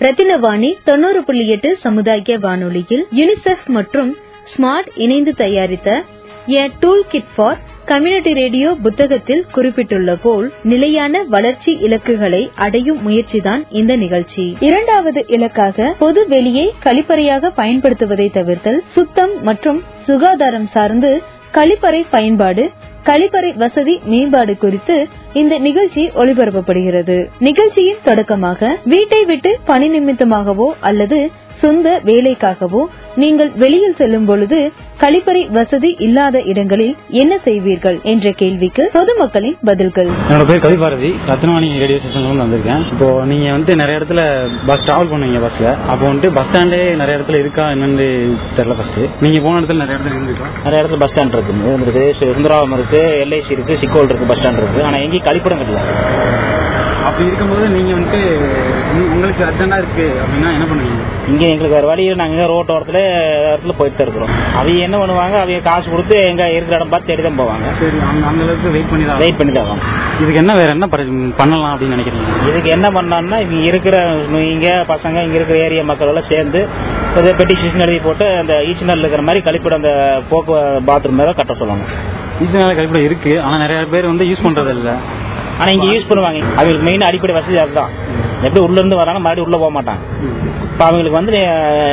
ரத்தினவாணி தொண்ணூறு புள்ளி எட்டு சமுதாய வானொலியில் யுனிசெஃப் மற்றும் ஸ்மார்ட் இணைந்து தயாரித்த a tool kit for community radio புத்தகத்தில் குறிப்பிட்டுள்ள போல் நிலையான வளர்ச்சி இலக்குகளை அடையும் முயற்சிதான் இந்த நிகழ்ச்சி. இரண்டாவது இலக்காக பொது வெளியை கழிப்பறையாக பயன்படுத்துவதை தவிர்த்தல் சுத்தம் மற்றும் சுகாதாரம் சார்ந்து கழிப்பறை பயன்பாடு கழிப்பறை வசதி மேம்பாடு குறித்து இந்த நிகழ்ச்சி ஒளிபரப்பப்படுகிறது. நிகழ்ச்சியின் தொடக்கமாக வீட்டை விட்டு பணி நிமித்தமாகவோ அல்லது சொந்த வேலைக்காகவோ நீங்கள் வெளியில் செல்லும் பொழுது கழிப்பறை வசதி இல்லாத இடங்களில் என்ன செய்வீர்கள் என்ற கேள்விக்கு பொதுமக்களின் பதில்கள். என்னோட பேர் கவிபாரதி. ரத்னவாணி ரேடியோ ஸ்டேஷன்ல இருந்து வந்திருக்கேன். இப்போ நீங்க வந்து நிறைய இடத்துல பஸ் டிராவல் பண்ணுவீங்க பஸ்ல அப்போ வந்துட்டு பஸ் ஸ்டாண்டே நிறைய இடத்துல இருக்கா என்னன்னு தெரியல ஃபர்ஸ்ட் நீங்க போன இடத்துல நிறைய இடத்துல இருந்துருக்கா? நிறைய இடத்துல பஸ் ஸ்டாண்ட் இருக்கு. இருக்கு சுந்தராவம் இருக்கு எல்ஐசி இருக்கு சிக்கோல் இருக்கு பஸ் ஸ்டாண்ட் இருக்கு. ஆனா எங்கேயும் கழிப்பிடம் இல்லை. அப்படி இருக்கும்போது நீங்க வந்துட்டு உங்களுக்கு அர்ஜென்டா இருக்கு. அப்படின்னா என்ன பண்ணுவீங்க? இங்க எங்களுக்கு வேற வழி. நாங்க ரோட் ஓரத்துல இடத்துல போயிட்டு தான் இருக்கிறோம். அவங்க என்ன பண்ணுவாங்க? அவங்க காசு கொடுத்து எங்க இருக்கிற இடம் பார்த்து தேடி தான் போவாங்க. சரி அந்த அந்த அளவுக்கு வெயிட் பண்ணி தான் வெயிட் பண்ணி தான். இதுக்கு என்ன வேற என்ன பண்ணலாம் அப்படின்னு நினைக்கிறீங்க? இதுக்கு என்ன பண்ணோம்னா இங்க இருக்கிற இங்க பசங்க இங்க இருக்கிற ஏரியா மக்கள் எல்லாம் சேர்ந்து ஒரு பெட்டிஷன் எழுதி போட்டு அந்த ஈசனல் இருக்கிற மாதிரி கழிப்பிடம் அந்த போக்கு பாத்ரூம் மேல கட்ட சொல்லுவாங்க. ஈஸியான கழிப்பிடம் இருக்கு. ஆனா நிறைய பேர் வந்து யூஸ் பண்றது இல்ல ஆனா இங்க யூஸ் பண்ணுவாங்க. அவங்களுக்கு மெயின் அடிப்படை வசதி அதுதான். எப்படி உள்ள இருந்து வராங்க மறுபடியும் உள்ள போக மாட்டாங்க. இப்ப அவங்களுக்கு வந்து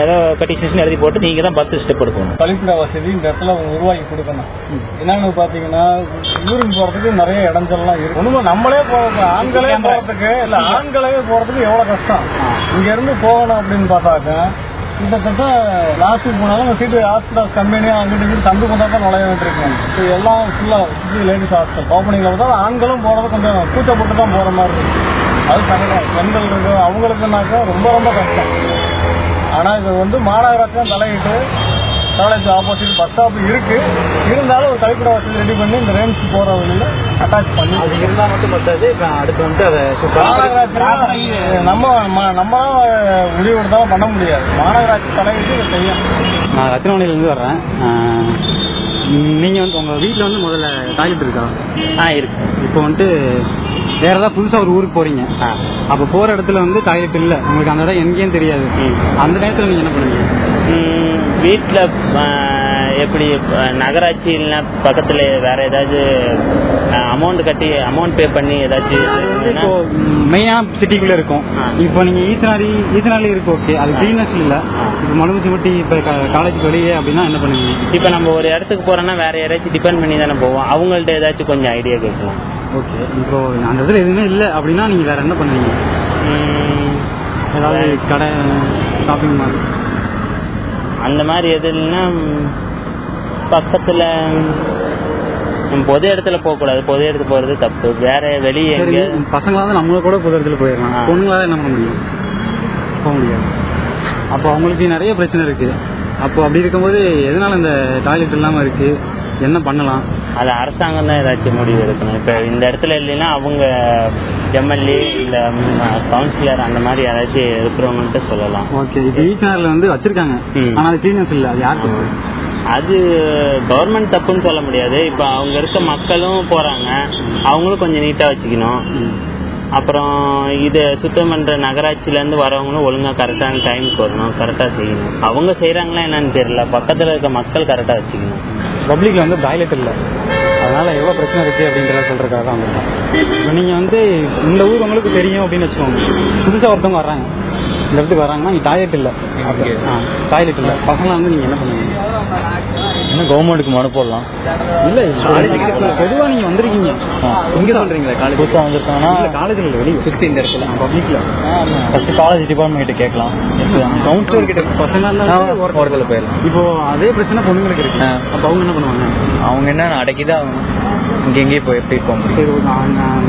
ஏதோ பெட்டிஷன் எழுதி போட்டு நீங்க தான் பத்து ஸ்டெப் எடுக்கணும். கழிப்பிட வசதி இந்த இடத்துல உருவாக்கி கொடுக்கணும். என்னன்னு பாத்தீங்கன்னா யூரின் போறதுக்கு நிறைய இடைஞ்சல்லாம் இருக்கு. ஒண்ணுமே நம்மளே போறது ஆண்களே போறதுக்கு இல்ல ஆண்களே போறதுக்கு எவ்வளவு கஷ்டம்? இங்க இருந்து போகணும் அப்படின்னு பார்த்தாக்க கிட்டத்தட்ட லாஸ்ட்டுக்கு போனாலும் சீட்டு ஹாஸ்பிட்டல் கம்பெனி அங்கிட்டு இங்கிட்டு தந்து கொண்டா தான் நுழைய வேண்டியிருக்காங்க இப்போ எல்லாம் ஃபுல்லாக சுற்றி லேடிஸ் ஹாஸ்டல் ஓப்பனிங்கில் பார்த்தா ஆண்களும் போகிறது கொஞ்சம் கூச்சப்பட்டு தான் போகிற மாதிரி இருக்கு. அது கண்டிப்பாக பெண்கள் இருக்கு. அவங்களுக்குனாக்கா ரொம்ப ரொம்ப கஷ்டம். ஆனால் இது வந்து மாநகராட்சியும் தலையிட்டு காலேஜ் ஆப்போசிட் பஸ் ஸ்டாப் இருக்கு. இருந்தாலும் ஒரு கழிப்பிட வசதி ரெடி பண்ணி இந்த ரேம்ஸ் போற வழியில அட்டாச் பண்ணி அது இருந்தா மட்டும் பத்தாது. இப்ப அடுத்து வந்துட்டு அதை நம்ம நம்ம முடிவு எடுத்தாலும் பண்ண முடியாது. மாநகராட்சி தலையிட்டு இதை செய்யணும். நான் ரத்தினவாணியில இருந்து வர்றேன். ஆஹ் நீங்க வந்து உங்க வீட்ல வந்து முதல்ல டாய்லெட் இருக்கா? ஆ இருக்கு. இப்போ வந்துட்டு வேற ஏதாவது புதுசா ஒரு ஊருக்கு போறீங்க. ஆ. அப்ப போற இடத்துல வந்து டாய்லெட் இல்ல. உங்களுக்கு அந்த இடம் எங்கேயும் தெரியாது. அந்த நேரத்துல நீங்க என்ன பண்ணுவீங்க? ஆஹ், எப்படி நகராட்சி இல்லைன்னா பக்கத்துல வேற ஏதாவது அமௌண்ட் கட்டி அமௌண்ட் பே பண்ணி ஏதாச்சும் இப்போ மெயினான சிட்டிக்குள்ள இருக்கும். இப்போ நீங்க ஈசனாரி ஈசனாரி இருக்கு ஓகே அது கிளீனஸ் இல்ல. இப்போ மலுமிச்சி மட்டி இப்ப காலேஜுக்கு வெளியே அப்படின்னா என்ன பண்ணுவீங்க? இப்ப நம்ம ஒரு இடத்துக்கு போறோம்னா வேற யாராச்சும் டிபெண்ட் பண்ணி தானே போவோம். அவங்கள்ட்ட ஏதாச்சும் கொஞ்சம் ஐடியா கேட்கலாம். ஓகே இப்போ அந்த இடத்துல எதுவுமே இல்ல அப்படின்னா நீங்க வேற என்ன பண்ணுவீங்க? ஏதாவது கடை ஷாப்பிங் மால் அந்த மாதிரி எது இல்லைன்னா ம், பக்கத்துல பொது இடத்துல போக கூடாது பொது இடத்துக்கு போறது தப்பு. வேற வெளியே பசங்களாவது நம்ம கூட புது இடத்துல போயிடலாம். பொண்ணுங்களாவது என்ன பண்ண முடியும்? போக முடியாது. அப்போ அவங்களுக்கு நிறைய பிரச்சனை இருக்கு. அப்போ அப்படி இருக்கும்போது எதனால இந்த டாய்லெட் இல்லாம இருக்கு? என்ன பண்ணலாம்? அது அரசாங்கம் தான் ஏதாச்சும் முடிவு எடுக்கணும். இப்ப இந்த இடத்துல இல்லைன்னா அவங்க எம்எல்ஏ இல்ல கவுன்சிலர் அந்த மாதிரி யாராச்சும் இருக்கிறவங்கள்ட்ட சொல்லலாம். ஓகே. இப்போ ஈ வந்து வச்சிருக்காங்க. ஆனா அது கிளீனஸ் இல்ல. அது யார் தப்பு? அது கவர்மெண்ட் தப்புன்னு சொல்ல முடியாது. இப்ப அவங்க இருக்க மக்களும் போறாங்க. அவங்களும் கொஞ்சம் நீட்டா வச்சுக்கணும். அப்புறம் இதை சுத்தம் பண்ற நகராட்சில இருந்து வரவங்களும் ஒழுங்கா கரெக்டான டைமுக்கு வரணும் கரெக்டா செய்யணும். அவங்க செய்யறாங்களா என்னன்னு தெரியல. பக்கத்துல இருக்க மக்கள் கரெக்டா வச்சுக்கணும். பப்ளிக்ல வந்து டாய்லெட் இல்ல. அதனால எவ்வளவு பிரச்சனை இருக்கு அப்படின்றத சொல்றதுக்காக தான் நீங்க வந்து இந்த ஊர் உங்களுக்கு தெரியும் அப்படின்னு வச்சுக்கோங்க. புதுசா ஒருத்தவங்க வர்றாங்க. இந்த இடத்துக்கு வராங்கன்னா இங்க டாய்லெட் இல்ல. டாய்லெட் இல்ல. பசங்க வந்து நீங்க என்ன பண்ணுவீங்க? இன்னும் கவர்மெண்ட்டுக்கு மனு போடலாம்? இல்ல பொதுவா நீங்க வந்திருக்கீங்க. இங்க சொல்றீங்களா காலேஜ் புதுசா வந்திருக்காங்கன்னா காலேஜ்ல வெளிய. சுத்தி இந்த இடத்துல பப்ளிக்ல ஃபர்ஸ்ட் காலேஜ் டிபார்ட்மெண்ட் கிட்ட கேட்கலாம். கவுன்சிலர் கிட்ட பசங்க ஓரத்தில் போயிடலாம். இப்போ அதே பிரச்சனை பொண்ணுங்களுக்கு இருக்கு. அப்ப அவங்க என்ன பண்ணுவாங்க? அவங்க என்ன அடக்கிதான் ஆகணும். இங்க எங்கேயும் போய் எப்படி போக முடியும் சரி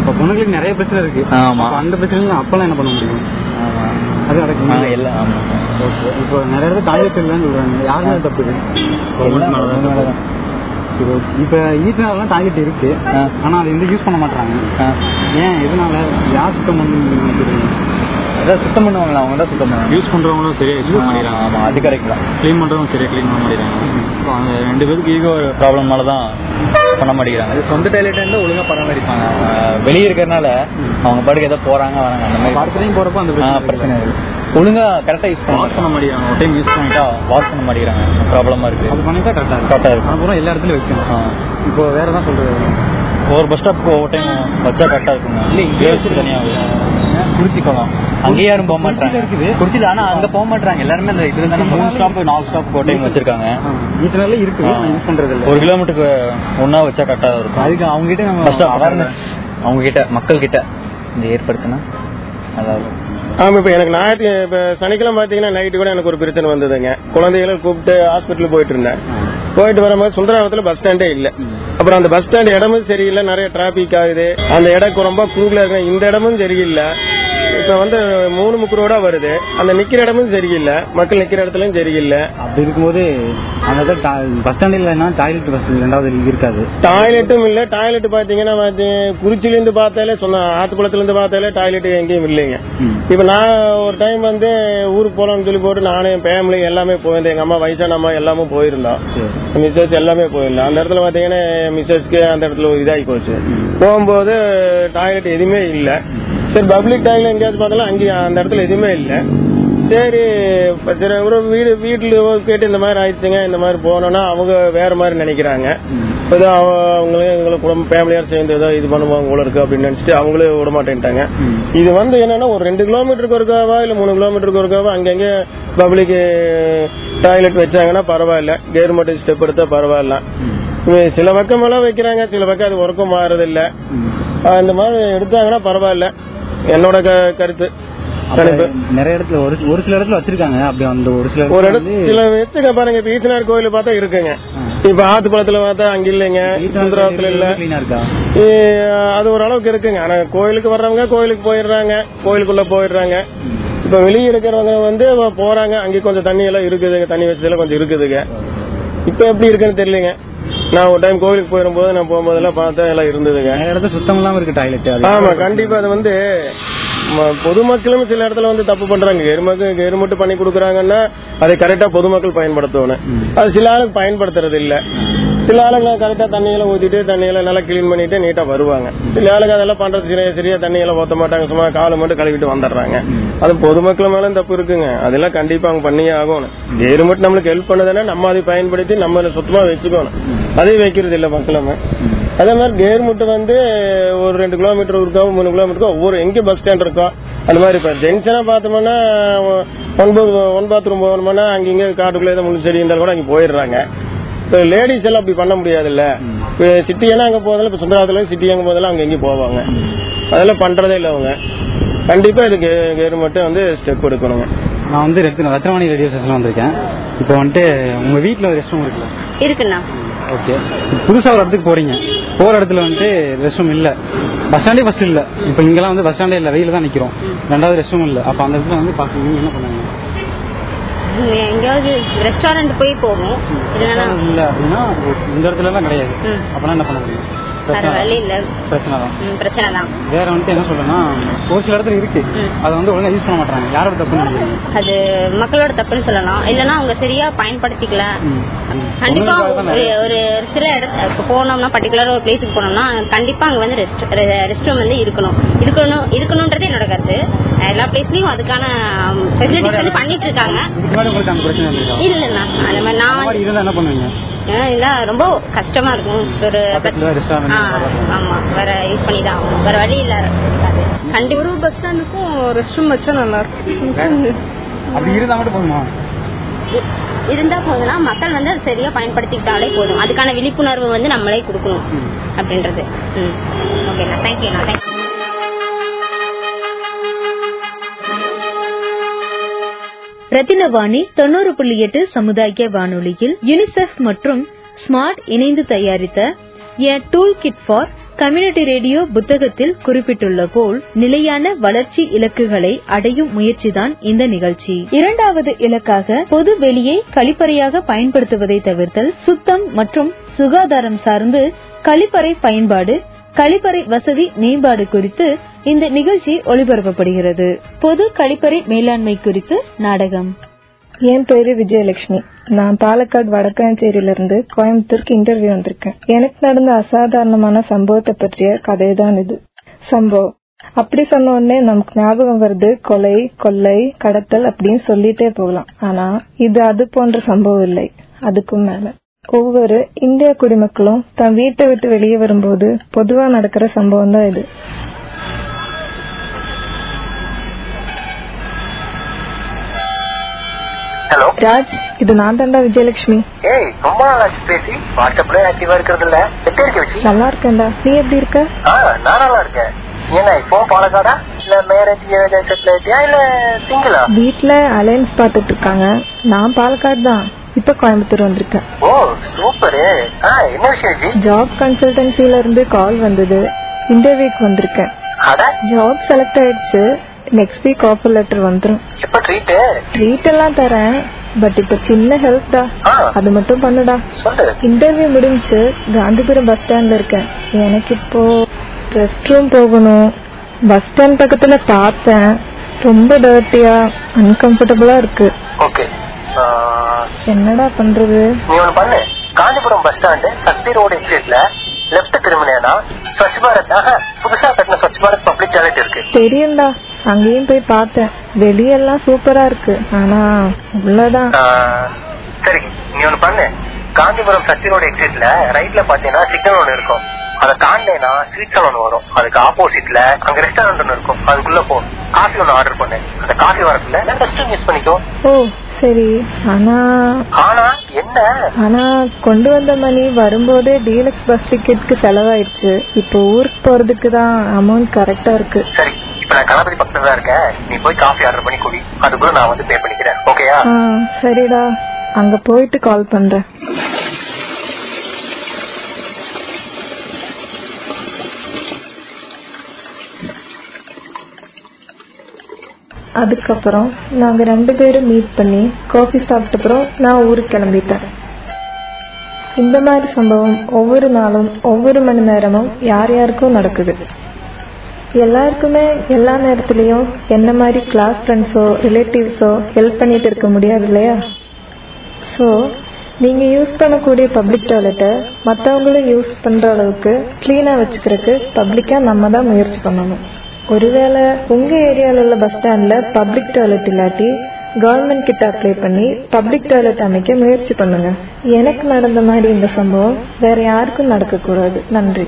இப்ப பொண்ணுங்களுக்கு நிறைய பிரச்சனை இருக்கு. ஆமா. அந்த பிரச்சனை அப்பெல்லாம் என்ன பண்ண முடியும். அது அடக்க ஆ, எல்லாம் ஆமா. ஓகே இப்போ நிறைய இடத்துல டாய்லெட் இல்லைன்னு சொல்றாங்க. யாருமே தப்பு. சரி இப்போ ஈட்டினாலாம் டாய்லெட் இருக்கு. ஆனா அது வந்து யூஸ் பண்ண மாட்டாங்க. ஏன்? எதனால? யார் சுத்தம் பண்ணி அதான் சுத்தம் பண்ணுவாங்களா? அவங்க தான் சுத்தம் பண்ணுவாங்க. யூஸ் பண்றவங்களும் சரியா யூஸ் பண்ணிடுறாங்க ஆமா அது கரெக்ட் தான் க்ளீன் பண்றவங்க சரியா க்ளீன் பண்ண மாட்டேங்கிறாங்க. அந்த ரெண்டு பேருக்கு ஈகோ ப்ராப்ளம்னால தான் பண்ண மாட்டேங்கிறாங்க. அது சொந்த டாய்லெட் இருந்தால் ஒழுங்கா பராமரிப்பாங்க. வெளியே இருக்கிறனால அவங்க பாட்டுக்கு ஏதோ போறாங்க வராங்க அந்த மாதிரி. டைம் போறப்ப அந்த பிரச்சனை இருக்கு. இருக்கு. ஒழுங்கா கரெக்டா யூஸ் பண்ண வாஷ் பண்ண மாட்டேங்கிறாங்க. ஒரு டைம் யூஸ் பண்ணிட்டா வாஷ் பண்ண மாட்டேங்கிறாங்க. ப்ராப்ளமா இருக்கு. அது பண்ணிட்டா இருக்கும் கரெக்டா இருக்கும் அப்புறம் எல்லா இடத்துலையும் வைக்கணும். இப்போ வேற என்ன சொல்றது? ஒவ்வொரு பஸ் ஸ்டாப்க்கு ஒவ்வொரு டைம் வச்சா கரெக்டா இருக்குங்க இல்ல, தனியா குறிச்சி போகலாம் அங்கே யாரும் போக மாட்டாங்க இருக்குது. குறிச்சியில் ஆனா அங்க போக மாட்டாங்க எல்லாருமே அந்த இதுல தானே மூணு ஸ்டாப் நாலு ஸ்டாப் ஒரு டைம் வச்சிருக்காங்க. ஈச்சனால இருக்குது நான் யூஸ் பண்றது இல்ல ஒரு கிலோமீட்டருக்கு ஒன்னா வச்சா கரெக்டா இருக்கும். அதுக்கு அவங்க கிட்ட நம்ம ஃபர்ஸ்ட் அவேர்னஸ் அவங்க கிட்ட மக்கள் கிட்ட இந்த ஏற்படுத்தினா இருக்கும் ஆமா இப்ப எனக்கு ஞாயிற்று இப்ப சனிக்கிழமை பாத்தீங்கன்னா நைட்டு கூட எனக்கு ஒரு பிரச்சனை வந்ததுங்க. குழந்தைகளை கூப்பிட்டு ஹாஸ்பிட்டல் போயிட்டு இருந்தேன். போயிட்டு வரும்போது சுந்தராவத்துல பஸ் ஸ்டாண்டே இல்ல. அப்புறம் அந்த பஸ் ஸ்டாண்ட் இடமும் சரியில்லை நிறைய டிராபிக் ஆகுது. அந்த இடம் ரொம்ப குரூப்ல இருக்கு. இந்த இடமும் சரியில்லை. இப்ப வந்து மூணு முக்கு ரோடா வருது. அந்த நிக்கிற இடமும் சரியில்லை. மக்கள் நிக்கிற இடத்துலயும் சரியில்லை. அப்படி இருக்கும்போது அந்த பஸ் ஸ்டாண்ட் இல்லைன்னா டாய்லெட் பஸ் ரெண்டாவது இருக்காது. டாய்லெட்டும் இல்ல. டாய்லெட் பாத்தீங்கன்னா பாத்தீங்க- குறிச்சில இருந்து பார்த்தாலே சொன்ன ஆத்துக்குளத்துல இருந்து பார்த்தாலே டாய்லெட் எங்கேயும் இல்லைங்க. இப்ப நான் ஒரு டைம் வந்து ஊருக்கு போலாம்னு சொல்லி போட்டு நானும் என் ஃபேமிலி எல்லாமே போயிருந்தேன் எங்க அம்மா வயசான அம்மா எல்லாமே போயிருந்தோம் மிஸ்ஸஸ் எல்லாமே போயிருந்தோம் அந்த இடத்துல பாத்தீங்கன்னா மிஸ்ஸஸ்க்கு அந்த இடத்துல இதாகி போச்சு. போகும்போது டாய்லெட் எதுவுமே இல்ல. சரி பப்ளிக் டாய்லெட் எங்கேயாவது பார்த்தாலும் அங்கே அந்த இடத்துல எதுவுமே இல்ல. சரி சரி ஒரு வீடு வீட்டுல கேட்டு இந்த மாதிரி ஆயிடுச்சுங்க இந்த மாதிரி போனோம்னா அவங்க வேற மாதிரி நினைக்கிறாங்க. ஏதோ அவ- அவங்களே எங்களை குடும்பம் ஃபேமிலியார் சேர்ந்து ஏதோ இது பண்ணுவாங்க போல இருக்கு அப்படின்னு நினைச்சிட்டு அவங்களே விட மாட்டேன்ட்டாங்க. இது வந்து என்னன்னா ஒரு ரெண்டு கிலோமீட்டருக்கு ஒருக்காவா இல்ல மூணு கிலோமீட்டருக்கு ஒருக்காவா அங்கங்க பப்ளிக் டாய்லெட் வச்சாங்கன்னா பரவாயில்ல. கவர்மெண்ட் ஸ்டெப் எடுத்தா பரவாயில்ல. சில பக்கம் எல்லாம் வைக்கிறாங்க சில பக்கம் அது ஒர்க்கும் மாறுறது இல்ல இந்த மாதிரி எடுத்தாங்கன்னா பரவாயில்ல. என்னோட கருத்து. நிறைய இடத்துல ஒரு ஒரு சில இடத்துல வச்சிருக்காங்க. அப்படி அந்த ஒரு சில ஒரு இடத்துல சில வச்சுக்க பாருங்க இப்ப ஈச்சனார் கோயில் பார்த்தா இருக்குங்க. இப்ப ஆத்துக்குளத்துல பார்த்தா அங்க இல்லைங்க. சுந்தரத்துல இல்ல. அது ஒரு அளவுக்கு இருக்குங்க. ஆனா கோயிலுக்கு வர்றவங்க கோயிலுக்கு போயிடுறாங்க. கோயிலுக்குள்ள போயிடுறாங்க. இப்ப வெளியே இருக்கிறவங்க வந்து போறாங்க. அங்க கொஞ்சம் தண்ணி எல்லாம் இருக்குதுங்க. தண்ணி வசதி எல்லாம் கொஞ்சம் இருக்குதுங்க. இப்ப எப்படி இருக்குன்னு தெரியலங்க. நான் ஒரு டைம் கோயிலுக்கு போயிரும்போது நான் போகும்போதெல்லாம் பார்த்தா எல்லாம் இருந்ததுங்க. இடத்துல சுத்தம் இல்லாம இருக்கு டாய்லெட் ஆமா கண்டிப்பா அது வந்து பொதுமக்களும் சில இடத்துல வந்து தப்பு பண்றாங்க. கெருமக்கு கெருமட்டு பண்ணி கொடுக்குறாங்கன்னா அதை கரெக்டா பொதுமக்கள் பயன்படுத்தணும். அது சில ஆளுக்கு பயன்படுத்துறது இல்ல சில ஆளுங்க கரெக்டா தண்ணியெல்லாம் ஊத்திட்டு தண்ணியெல்லாம் நல்லா கிளீன் பண்ணிட்டு நீட்டா வருவாங்க சில ஆளுங்க அதெல்லாம் பண்றது சரியா சரியா தண்ணியெல்லாம் ஊத்த மாட்டாங்க சும்மா காலை மட்டும் கழுவிட்டு வந்துடுறாங்க அது பொதுமக்கள் மேலும் தப்பு இருக்குங்க அதெல்லாம் கண்டிப்பா அவங்க பண்ணியே ஆகணும் கெருமட்டு நம்மளுக்கு ஹெல்ப் பண்ணதுன்னா நம்ம அதை பயன்படுத்தி நம்ம சுத்தமா வச்சுக்கணும் அதை வைக்கிறது இல்ல மக்களுமே அதே மாதிரி கவர்மெண்ட் வந்து ஒரு ரெண்டு கிலோமீட்டர் இருக்கோ மூணு கிலோமீட்டருக்கோ ஒவ்வொரு எங்க பஸ் ஸ்டாண்ட் இருக்கோ அந்த மாதிரி இப்ப ஜென்ஷனா பார்த்தோம்னா ஒன்பது ஒன் பாத்ரூம் போகணும்னா அங்க இங்க காட்டுக்குள்ள ஏதோ முள்ளு செடி இருந்தாலும் கூட அங்க போயிடுறாங்க லேடிஸ் எல்லாம் அப்படி பண்ண முடியாதுல்ல. இப்ப சிட்டியெல்லாம் அங்க போதாலும் இப்ப சுந்தராத்துல சிட்டி அங்க போதாலும் அங்க எங்கேயும் போவாங்க. அதெல்லாம் பண்றதே இல்லை அவங்க. கண்டிப்பா இதுக்கு கவர்மெண்ட் வந்து ஸ்டெப் எடுக்கணுங்க. நான் வந்து ரத்தின ரத்னவாணி ரேடியோ ஸ்டேஷன் வந்திருக்கேன். இப்போ வந்துட்டு உங்க வீட்ல ஒரு ரெஸ்ட் ரூம் இருக்குல்ல? இருக்குண்ணா. ஓகே. புதுசா ஒரு இடத்துக்கு போறீங்க. போற இடத்துல வந்துட்டு ரெஸ்ட் ரூம் இல்ல பஸ் ஸ்டாண்டே ஃபர்ஸ்ட் இல்ல. இப்போ இங்கெல்லாம் வந்து பஸ் ஸ்டாண்டே இல்ல. வெயில தான் நிக்கிறோம். ரெண்டாவது ரெஸ்ட் ரூம் இல்ல. அப்ப அந்த இடத்துல வந்து பாக்க நீங்க என்ன பண்ணுவீங்க? எங்கேயாவது ரெஸ்டாரண்ட் போய் போவோம். இல்லைன்னா இல்ல அப்படின்னா இந்த இடத்துல எல்லாம் கிடையாது. அப்பனா என்ன பண்ண முடியும்? வேற வழி இல்ல. பிரச்சனை தான் ம், பிரச்சனை தான் வேற வந்துட்டு என்ன சொல்லணும்னா ஒரு சில இடத்துல இருக்கு. அதை வந்து ஒழுங்கா யூஸ் பண்ண மாட்டாங்க யாரோட தப்புன்னு நினைக்கிறீங்க அது மக்களோட தப்புன்னு சொல்லலாம். இல்லைன்னா அவங்க சரியா பயன்படுத்திக்கல. கண்டிப்பா ஒரு ஒரு சில இடத்துல போனோம்னா பர்டிகுலரா ஒரு பிளேஸுக்கு போனோம்னா கண்டிப்பா அங்க வந்து ரெஸ்ட் ரெஸ்ட் ரூம் வந்து இருக்கணும். இருக்கணும் இருக்கணும்ன்றது என்னோட கருத்து. எல்லா பிளேஸ்லயும் அதுக்கான ஃபெசிலிட்டிஸ் வந்து பண்ணிட்டு இருக்காங்க. இருந்திருக்கா இல்லைண்ணா அந்த மாதிரி நான் இல்ல ரொம்ப கஷ்டமா இருக்கும். ஒரு ஆமா. வேற யூஸ் பண்ணி தான் ஆகணும். வேற வழி இல்ல. கண்டிப்பா. ஒரு பஸ் ஸ்டாண்டுக்கும் ரெஸ்ட் ரூம் வச்சா நல்லா இருக்கும். அப்படி இருந்தா மட்டும் போதுமா? இருந்தா போதும்னா மக்கள் வந்து அதை சரியா பயன்படுத்திக்கிட்டாலே போதும். அதுக்கான விழிப்புணர்வு வந்து நம்மளே கொடுக்கணும் அப்படின்றது. ம். ஓகேண்ணா. தேங்க்யூண்ணா தேங்க்யூ ரத்தினவாணி தொண்ணூறு புள்ளி எட்டு சமுதாய வானொலியில் யுனிசெஃப் மற்றும் ஸ்மார்ட் இணைந்து தயாரித்த a tool kit for community radio புத்தகத்தில் குறிப்பிட்டுள்ள போல் நிலையான வளர்ச்சி இலக்குகளை அடையும் முயற்சிதான் இந்த நிகழ்ச்சி. இரண்டாவது இலக்காக பொது வெளியை கழிப்பறையாக பயன்படுத்துவதை தவிர்த்தல் சுத்தம் மற்றும் சுகாதாரம் சார்ந்து கழிப்பறை பயன்பாடு கழிப்பறை வசதி மேம்பாடு குறித்து இந்த நிகழ்ச்சி ஒளிபரப்பப்படுகிறது. பொது கழிப்பறை மேலாண்மை குறித்து நாடகம். என் பேரு விஜயலட்சுமி. நான் பாலக்காடு வடக்காஞ்சேரியில இருந்து கோயம்புத்தூருக்கு இன்டர்வியூ வந்திருக்கேன். எனக்கு நடந்த அசாதாரணமான சம்பவத்தை பற்றிய கதை தான் இது. சம்பவம். அப்படி சொன்ன உடனே நமக்கு ஞாபகம் வருது கொலை கொள்ளை கடத்தல் அப்படின்னு சொல்லிட்டே போகலாம். ஆனா இது அது போன்ற சம்பவம் இல்லை. அதுக்கும் மேல. ஒவ்வொரு இந்திய குடிமக்களும் தன் வீட்டை விட்டு வெளியே வரும்போது பொதுவா நடக்கிற சம்பவம் தான் இது. ஹலோ ராஜ் இது நான் தாண்டா விஜயலட்சுமி. ஏய் ரொம்ப நாள் ஆச்சு பேசி வாட்ஸ்அப்ல ஆக்டிவா இருக்கிறது இல்ல எப்படி இருக்க வச்சு நல்லா இருக்கேன்டா. நீ எப்படி இருக்க? நான் நல்லா இருக்கேன். என்ன இப்போ பாலக்காடா இல்ல மேரேஜ் செட்டில் ஆயிட்டியா? இல்ல சிங்கிளா வீட்ல அலையன்ஸ் பாத்துட்டு இருக்காங்க நான் பாலக்காடு தான். இப்ப கோயம்புத்தூர் வந்திருக்கேன். ஓ சூப்பர் என்ன விஷயம் ஜாப் கன்சல்டன்சில இருந்து கால் வந்தது. இன்டர்வியூக்கு வந்திருக்கேன். ஜாப் செலக்ட் ஆயிடுச்சு. நெக்ஸ்ட் வீக் ஆஃபர் லெட்டர் வந்துரும். எப்ப ட்ரீட் ட்ரீட் எல்லாம் தரேன். பட் இப்ப சின்ன ஹெல்ப் தான். அது மட்டும் பண்ணுடா. இன்டர்வியூ முடிஞ்சு காந்திபுரம் பஸ் ஸ்டாண்ட்ல இருக்கேன். எனக்கு இப்போ ரெஸ்ட் ரூம் போகணும். பஸ் ஸ்டாண்ட் பக்கத்துல பார்த்தேன். ரொம்ப டர்ட்டியா அன்கம்ஃபர்டபுளா இருக்கு. ஓகே என்னடா பண்றது? நீ ஒண்ணு பண்ணு. Kanchipuram bus stand Sakthi road எக்ஸிட்ல left திரும்பினேனா ஸ்வச் பாரத் புதுசா கட்டின ஸ்வச் பாரத் பப்ளிக் டாய்லெட் இருக்கு. தெரியும்டா. அங்கேயும் போய் பார்த்தேன். வெளியெல்லாம் சூப்பரா இருக்கு. ஆனா உள்ளதான். சரி நீ ஒண்ணு பண்ணு. காஞ்சிபுரம் சக்தி ரோடு எக்ஸிட்ல ரைட்ல பாத்தீங்கன்னா சிக்னல் ஒண்ணு இருக்கும். அதை தாண்டேனா ஸ்வீட் ஒண்ணு வரும். அதுக்கு ஆப்போசிட்ல அங்க ரெஸ்டாரண்ட் ஒண்ணு இருக்கும். அதுக்குள்ள போ. காஃபி ஒண்ணு ஆர்டர் பண்ணு. அந்த காஃபி வரக்குள்ள ரெஸ்ட் யூஸ் பண்ணிக்கோ. சரி. ஆனா ஆனா என்ன? ஆனா கொண்டு வந்த மணி வரும்போதே டீலக்ஸ் பஸ் டிக்கெட்க்கு செலவாயிடுச்சு. இப்போ ஊருக்கு போறதுக்கு தான் அமௌண்ட் கரெக்டா இருக்கு. சரி இப்ப நான் கணபதி பக்கத்துல தான் இருக்கேன். நீ போய் காஃபி ஆர்டர் பண்ணி குடி. அதுக்குள்ள நான் வந்து பே பண்ணிக்கிறேன். ஓகேயா சரிடா. அங்க போயிட்டு கால் பண்றேன். அதுக்கப்புறம் நாங்க ரெண்டு பேரும் மீட் பண்ணி காஃபி சாப்பிட்ட அப்புறம் நான் ஊருக்கு கிளம்பிட்டேன். இந்த மாதிரி சம்பவம் ஒவ்வொரு நாளும் ஒவ்வொரு மணி நேரமும் யார் யாருக்கும் நடக்குது. எல்லாருக்குமே எல்லா நேரத்துலையும் என்ன மாதிரி கிளாஸ் ஃப்ரெண்ட்ஸோ ரிலேட்டிவ்ஸோ ஹெல்ப் பண்ணிட்டு இருக்க முடியாது இல்லையா? ஸோ நீங்க யூஸ் பண்ணக்கூடிய பப்ளிக் டாய்லெட்டை மற்றவங்களும் யூஸ் பண்ற அளவுக்கு கிளீனா வச்சுக்கிறதுக்கு பப்ளிக்கா நம்ம தான் முயற்சி பண்ணணும். ஒருவேளை உங்க ஏரியால உள்ள பஸ் ஸ்டாண்ட்ல பப்ளிக் டாய்லெட் இல்லாட்டி கவர்மெண்ட் கிட்ட அப்ளை பண்ணி பப்ளிக் டாய்லெட் அமைக்க முயற்சி பண்ணுங்க. எனக்கு நடந்த மாதிரி இந்த சம்பவம் வேற யாருக்கும் நடக்க கூடாது நன்றி.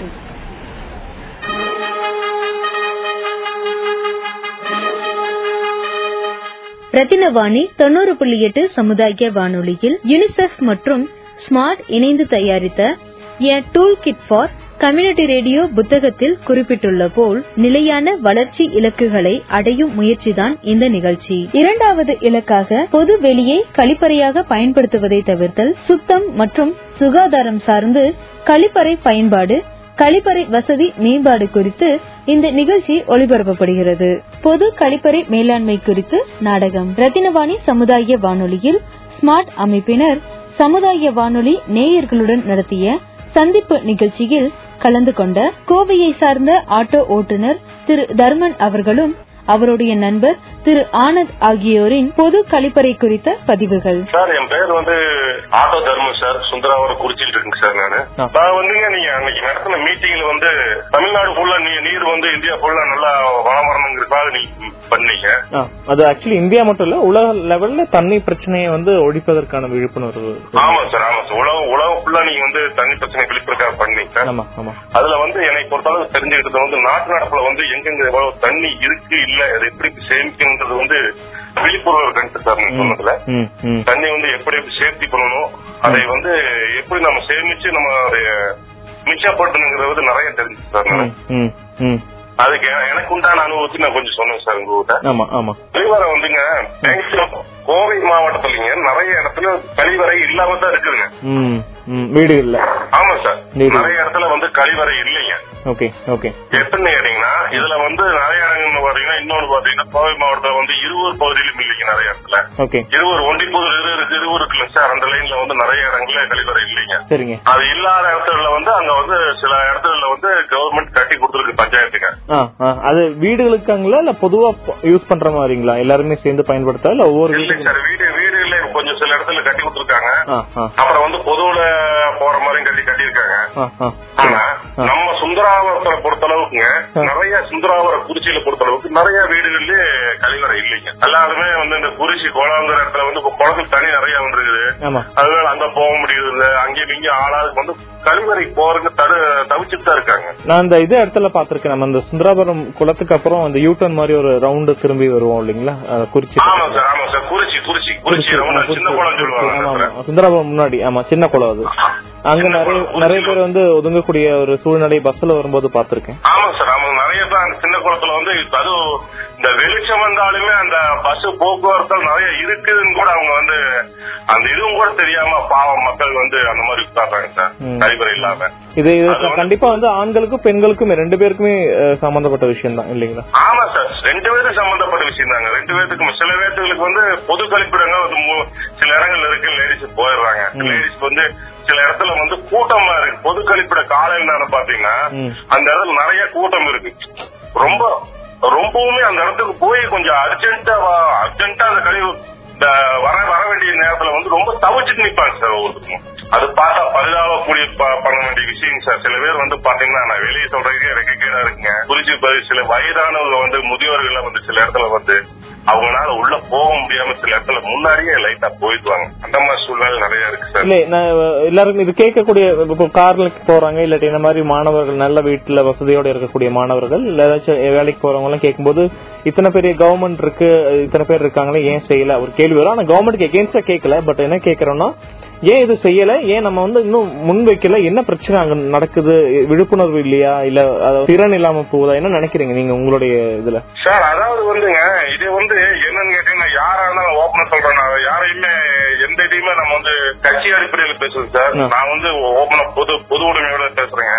ரத்தினவாணி தொண்ணூறு புள்ளி எட்டு சமுதாய வானொலியில் யுனிசெஃப் மற்றும் ஸ்மார்ட் இணைந்து தயாரித்த a tool kit for community radio புத்தகத்தில் குறிப்பிட்டுள்ள போல் நிலையான வளர்ச்சி இலக்குகளை அடையும் முயற்சிதான் இந்த நிகழ்ச்சி. இரண்டாவது இலக்காக பொது வெளியை கழிப்பறையாக பயன்படுத்துவதை தவிர்த்தல் சுத்தம் மற்றும் சுகாதாரம் சார்ந்து கழிப்பறை பயன்பாடு கழிப்பறை வசதி மேம்பாடு குறித்து இந்த நிகழ்ச்சி ஒளிபரப்பப்படுகிறது. பொது கழிப்பறை மேலாண்மை குறித்து நாடகம். ரத்தினவாணி சமுதாய வானொலியில் ஸ்மார்ட் அமைப்பினர் சமுதாய வானொலி நேயர்களுடன் நடத்திய சந்திப்பு நிகழ்ச்சியில் கலந்து கொண்ட கோவையை சார்ந்த ஆட்டோ ஓட்டுநர் திரு தர்மன் அவர்களும் அவருடைய நண்பர் திரு ஆனந்த் ஆகியோரின் பொது கழிப்பறை குறித்த பதிவுகள். சார் என் பேர் வந்து ஆட்டோ தர்மம் சார். சுந்தராவரம் குறிச்சிட்டு இருக்குங்க சார் நானு. நான் வந்துங்க நீங்க அன்னைக்கு நடத்தின மீட்டிங்ல வந்து தமிழ்நாடு ஃபுல்லா நீர் வந்து இந்தியா ஃபுல்லா நல்லா வளம் வரணுங்கிறதுக்காக நீங்க பண்ணீங்க அது ஆக்சுவலி இந்தியா மட்டும் இல்ல உலக லெவல்ல தண்ணி பிரச்சனையை வந்து ஒழிப்பதற்கான விழிப்புணர்வு. ஆமா சார் ஆமா சார். உலகம் உலகம் ஃபுல்லா நீங்க வந்து தண்ணி பிரச்சனை விழிப்புறதுக்காக பண்ணீங்க சார். ஆமா ஆமா. அதுல வந்து என்னை பொறுத்தளவு தெரிஞ்சுக்கிட்டது வந்து நாட்டு நடப்புல வந்து எங்கெங்க எவ்வளவு தண்ணி இருக்கு இல்ல அதை எப்படி சேமிக்கணுன்றது வந்து விழிப்புணர்வு கண்டு சார் நீங்க சொன்னதுல. தண்ணி வந்து எப்படி எப்படி சேஃப்டி பண்ணணும் அதை வந்து எப்படி நம்ம சேமிச்சு நம்ம மிச்சப்படுத்தணுங்கிறது நிறைய தெரிஞ்சு சார் அதுக்கு எனக்கு. உண்டான அனுபவத்தை நான் கொஞ்சம் சொன்னேன் சார் உங்ககிட்ட. ஆமா ஆமா. கழிவறை வந்துங்க கோவை மாவட்டத்துலங்க நிறைய இடத்துல கழிவறை இல்லாம தான் இருக்குதுங்க வீடு இல்ல. ஆமா சார். நிறைய இடத்துல வந்து கழிவறை இல்லைங்க. Okay okay. எப்படின்னு கேட்டீங்கன்னா இதுல வந்து நிறைய இடங்கள்ல பாத்தீங்கன்னா இன்னொன்னு பாத்தீங்கன்னா கோவை மாவட்டத்துல வந்து இருவூர் பகுதியிலும் இல்லைங்க நிறைய இடத்துல. ஓகே. இருவர் ஒண்டிப்பூர் இருக்கு இருவர் இருக்குல்ல சார் அந்த லைன்ல வந்து நிறைய இடங்கள்ல கழிவறை இல்லைங்க. சரிங்க. அது இல்லாத இடத்துல வந்து அங்க வந்து சில இடத்துல வந்து கவர்மெண்ட் கட்டி கொடுத்துருக்கு ஆ அது வீடுகளுக்காங்களா இல்ல பொதுவா யூஸ் பண்ற மாதிரிங்களா? எல்லாருமே சேர்ந்து பயன்படுத்தா இல்ல ஒவ்வொரு சார் வீடு வீடுல கொஞ்சம் சில இடத்துல கட்டி கொடுத்துருக்காங்க. அப்புறம் வந்து பொதுவுல போற மாதிரி கட்டி கட்டியிருக்காங்க. ஆனா நம்ம சுந்தராவரத்தை பொறுத்தளவுக்குங்க நிறைய சுந்தராவர குறிச்சியில பொறுத்தளவுக்கு நிறைய வீடுகள்லயே கழிவறை இல்லைங்க. எல்லாருமே வந்து இந்த குறிச்சி குளங்கிற இடத்துல வந்து குளத்துக்கு தண்ணி நிறைய வந்துருக்குது. அதனால அங்க போக முடியுது அங்கேயும் இங்கேயும் ஆளாளுக்கு வந்து கழிவறை போறதுக்கு தடு தவிச்சுட்டு தான் இருக்காங்க. நான் இந்த இது இடத்துல பாத்திருக்கேன் நம்ம இந்த சுந்தராபுரம் குளத்துக்கு அப்புறம் அந்த யூட்டர்ன் மாதிரி ஒரு ரவுண்டு திரும்பி வருவோம் இல்லைங்களா? குறிச்சி. ஆமா சார் ஆமா சார். குறிச்சி சின்ன குளம் சொல்லுவாங்க முன்னாடி ஆமா சின்ன குளம் அது. அங்க நிறைய நிறைய பேர் வந்து ஒதுங்கக்கூடிய ஒரு சூழ்நிலை பஸ்ல வரும்போது பாத்திருக்கேன் ஆமா சார். ஆமா நிறைய பேர் அந்த சின்ன குளத்துல வந்து அதுவும் இந்த வெளிச்சம் வந்தாலுமே அந்த பஸ் போக்குவரத்து நிறைய இருக்குதுன்னு கூட அவங்க வந்து அந்த இதுவும் கூட தெரியாம பாவம் மக்கள் வந்து அந்த மாதிரி உட்கார்றாங்க சார். கழிவறை இல்லாம. இது கண்டிப்பா வந்து ஆண்களுக்கும் பெண்களுக்கும் ரெண்டு பேருக்குமே சம்பந்தப்பட்ட விஷயம் தான் இல்லைங்களா? ஆமா சார். ரெண்டு பேரும் சம்பந்தப்பட்ட விஷயம் தாங்க ரெண்டு பேருக்கும் சில பேர்த்துகளுக்கு வந்து பொது கழிப்பிடங்கள் வந்து சில இடங்கள்ல இருக்கு லேடிஸ் போயிடுறாங்க. லேடிஸ் வந்து சில இடத்துல வந்து கூட்டமா இருக்கு. பொது கழிப்பிட காலையில் நேரம் பாத்தீங்கன்னா. அந்த இடத்துல நிறைய கூட்டம் இருக்கு. ரொம்ப ரொம்பவுமே அந்த இடத்துக்கு போய் கொஞ்சம் அர்ஜென்ட்டா அர்ஜென்ட்டா அந்த கழிவு வர வர வேண்டிய நேரத்துல வந்து ரொம்ப தவிச்சிட்டு நிப்பாங்க சார் ஒவ்வொருத்தருக்கும். அது பார்த்தா பரிதாபக்கூடிய பண்ண வேண்டிய விஷயம் சார். சில பேர் வந்து பாத்தீங்கன்னா நான் வெளியே சொல்றதுக்கு எனக்கு கீழே இருக்குங்க. குறிச்சி சில வயதானவங்க வந்து முதியோர்கள் வந்து சில இடத்துல வந்து அவங்களால உள்ள போக முடியாம சில இடத்துல முன்னாடியே லைட்டா போயிடுவாங்க. அந்த மாதிரி சூழ்நிலை நிறைய இருக்கு சார். இல்ல நான் எல்லாருக்கும் இது கேட்கக்கூடிய இப்போ கார்ல போறாங்க இல்லாட்டி இந்த மாதிரி மாணவர்கள் நல்ல வீட்டுல வசதியோட இருக்கக்கூடிய மாணவர்கள் இல்ல ஏதாச்சும் வேலைக்கு போறவங்க எல்லாம் கேட்கும்போது இத்தனை பெரிய கவர்மெண்ட் இருக்கு இத்தனை பேர் இருக்காங்களே ஏன் செய்யல? ஒரு கேள்வி வரும். ஆனா கவர்மெண்ட்க்கு எகேன்ஸ்டா கேட்கல. பட் என்ன கேக்குறோம்னா ஏன் இது செய்யல? ஏன் நம்ம வந்து இன்னும் முன் வைக்கல? என்ன பிரச்சனை அங்க நடக்குது? விழிப்புணர்வு இல்லையா? இல்ல திறன் இல்லாம போகுதா? என்ன நினைக்கிறீங்க நீங்க உங்களுடைய இதுல? சார் அதாவது வந்துங்க இது வந்து என்னன்னு கேட்டீங்கன்னா யாரா இருந்தாலும் ஓப்பனா சொல்றேன். யாரையுமே எந்த இதையுமே நம்ம வந்து கட்சி அடிப்படையில் பேசுறது சார். நான் வந்து ஓப்பனா பொது பொது உடைமையோட பேசுறேங்க.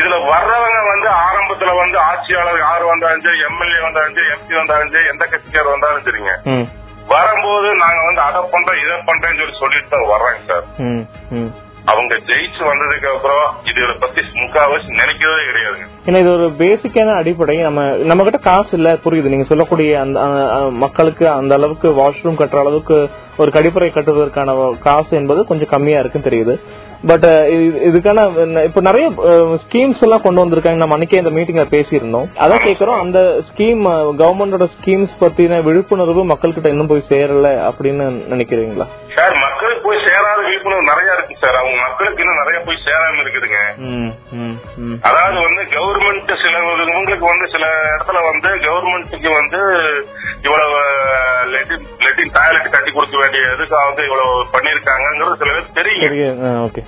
இதுல வர்றவங்க வந்து ஆரம்பத்துல வந்து ஆட்சியாளர் யார் வந்தாலும் சரி எம்எல்ஏ வந்தாலும் சரி எம்பி வந்தாலும் சரி எந்த கட்சிக்கார் வந்தாலும் சரிங்க. வரும்போது நாங்க வந்து அதை பண்றோம் இதை பண்றேன்னு சொல்லி சொல்லிட்டு தான் வர்றாங்க சார். அவங்க ஜெயிச்சு வந்ததுக்கு அப்புறம் இதை பத்தி முக்காவாசி நினைக்கிறதே கிடையாதுங்க. ஏன்னா இது ஒரு பேசிக்கான அடிப்படை. நம்ம நம்ம கிட்ட காசு இல்ல புரியுது. நீங்க சொல்லக்கூடிய அந்த மக்களுக்கு அந்த அளவுக்கு வாஷ்ரூம் கட்டுற அளவுக்கு ஒரு கழிப்பறை கட்டுவதற்கான காசு என்பது கொஞ்சம் கம்மியா இருக்குன்னு தெரியுது. பட் இதுக்கான ந- இப்ப நிறைய ஸ்கீம்ஸ் எல்லாம் கொண்டு வந்திருக்காங்க. நம்ம அன்னைக்கே இந்த மீட்டிங்ல பேசியிருந்தோம். அதான் கேக்குறோம். அந்த ஸ்கீம் கவர்மெண்டோட ஸ்கீம்ஸ் பத்தின விழிப்புணர்வு மக்கள்கிட்ட இன்னும் போய் சேரல அப்படின்னு நினைக்கிறீங்களா? சார் மக்களுக்கு போய் சேராத விழிப்புணர்வு நிறைய இருக்கு சார் அவங்க மக்களுக்கு இன்னும் நிறைய போய் சேராம இருக்குதுங்க. அதாவது வந்து கவர்மெண்ட் சில இவங்களுக்கு வந்து சில இடத்துல வந்து கவர்மெண்ட்டுக்கு வந்து இவ்வளவு லெட்டின் லெட்டின் டாய்லெட் கட்டி கொடுக்க வேண்டிய இதுக்காக வந்து இவ்வளவு பண்ணிருக்காங்கிறது சில ஓகே ஓகே.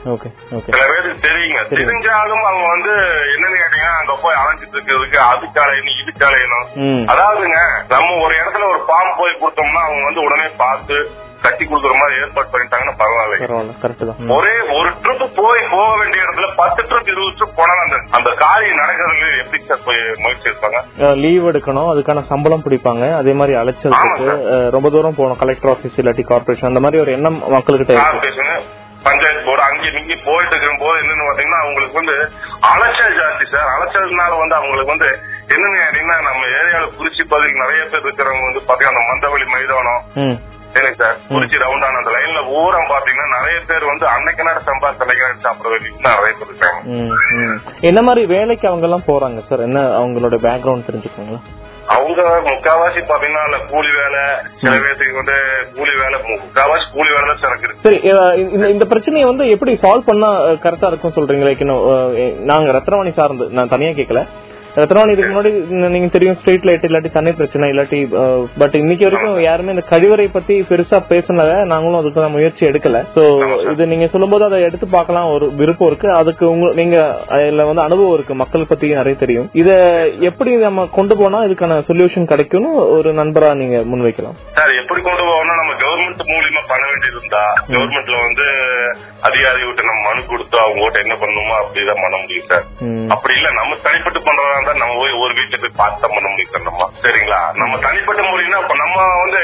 சில பேருக்கு தெரியுங்க. தெரிஞ்சாலும் அவங்க வந்து என்னன்னு கேட்டீங்கன்னா அங்க போய் அலைஞ்சிட்டு இருக்கிறதுக்கு அதுக்கு அலையணும் இதுக்கு அலையணும் அதாவதுங்க நம்ம ஒரு இடத்துல ஒரு ஃபார்ம் போய் கொடுத்தோம்னா அவங்க வந்து உடனே பார்த்து கட்டி கொடுக்குற மாதிரி ஏற்பாடு பண்ணிட்டாங்கன்னா பரவாயில்ல. ஒரே ஒரு ட்ரிப் போய் போக வேண்டிய இடத்துல பத்து ட்ரிப் இருபது ட்ரிப் போனா அந்த அந்த காரியம் நடக்கிறது எப்படி சார் போய் முயற்சி எடுப்பாங்க? லீவ் எடுக்கணும் அதுக்கான சம்பளம் பிடிப்பாங்க. அதே மாதிரி அலைச்சலுக்கு அஹ், ரொம்ப தூரம் போகணும் கலெக்டர் ஆபீஸ் இல்லாட்டி கார்பரேஷன் அந்த மாதிரி ஒரு எண்ணம் மக்கள்கிட்ட பஞ்சாயத்து போர்டு அங்கேயும் இங்கேயும் போயிட்டு இருக்கும் போது என்னன்னு பாத்தீங்கன்னா அவங்களுக்கு வந்து அலைச்சல் ஜாஸ்தி சார். அலைச்சல்னால வந்து அவங்களுக்கு வந்து என்னன்னு கேட்டீங்கன்னா நம்ம ஏரியால குறிச்சி பகுதிக்கு நிறைய பேர் இருக்கிறவங்க வந்து பாத்தீங்கன்னா அந்த மந்தவெளி மைதானம். சரிங்க சார்? குறிச்சி ரவுண்டான அந்த லைன்ல ஊரம் பாத்தீங்கன்னா நிறைய பேர் வந்து அன்னைக்கு நேரம் சம்பாதிச்சு அன்னைக்கு நேரம் சாப்பிட நிறைய பேர் இருக்காங்க. என்ன மாதிரி வேலைக்கு அவங்க எல்லாம் போறாங்க சார்? என்ன அவங்களோட பேக்ரவுண்ட் தெரிஞ்சுக்கோங்களா அவங்க முக்காவாசி பாத்தீங்கன்னா கூலி வேலை சில பேர்த்துக்கு வந்து கூலி வேலை முக்காவாசி கூலி வேலை தான் சார் இருக்கு. சரி இந்த இந்த பிரச்சனையை வந்து எப்படி சால்வ் பண்ணா கரெக்டா இருக்கும் சொல்றீங்க லைக் நாங்க ரத்னவாணி சார்ந்து நான் தனியா கேட்கல ரத்னவாணி இதுக்கு முன்னாடி நீங்க தெரியும் ஸ்ட்ரீட் லைட் இல்லாட்டி தண்ணி பிரச்சனை இல்லாட்டி பட் இன்னைக்கு வரைக்கும் யாருமே இந்த கழிவறை பத்தி பெருசா பேசினத நாங்களும் அதுக்கு முயற்சி எடுக்கல. சோ இது நீங்க சொல்லும்போது அதை எடுத்து பார்க்கலாம். ஒரு விருப்பம் இருக்கு. அதுக்கு உங்க நீங்க அதுல வந்து அனுபவம் இருக்கு. மக்கள் பத்தி நிறைய தெரியும். இத எப்படி நம்ம கொண்டு போனா இதுக்கான சொல்யூஷன் கிடைக்கும்னு ஒரு நண்பரா நீங்க முன்வைக்கலாம். சார் எப்படி கொண்டு போகணும் நம்ம கவர்மெண்ட் மூலியமா பண்ண வேண்டியது இருந்தா கவர்மெண்ட்ல வந்து அதிகாரி விட்டு நம்ம மனு கொடுத்து அவங்க என்ன பண்ணணுமோ அப்படிதான் பண்ண முடியும் சார். அப்படி இல்ல நம்ம தனிப்பட்டு பண்றதா இருந்தா நம்ம போய் ஒரு வீட்டுல போய் பார்த்து தான் பண்ண முடியும் சார் நம்ம சரிங்களா? நம்ம தனிப்பட்ட இப்ப நம்ம வந்து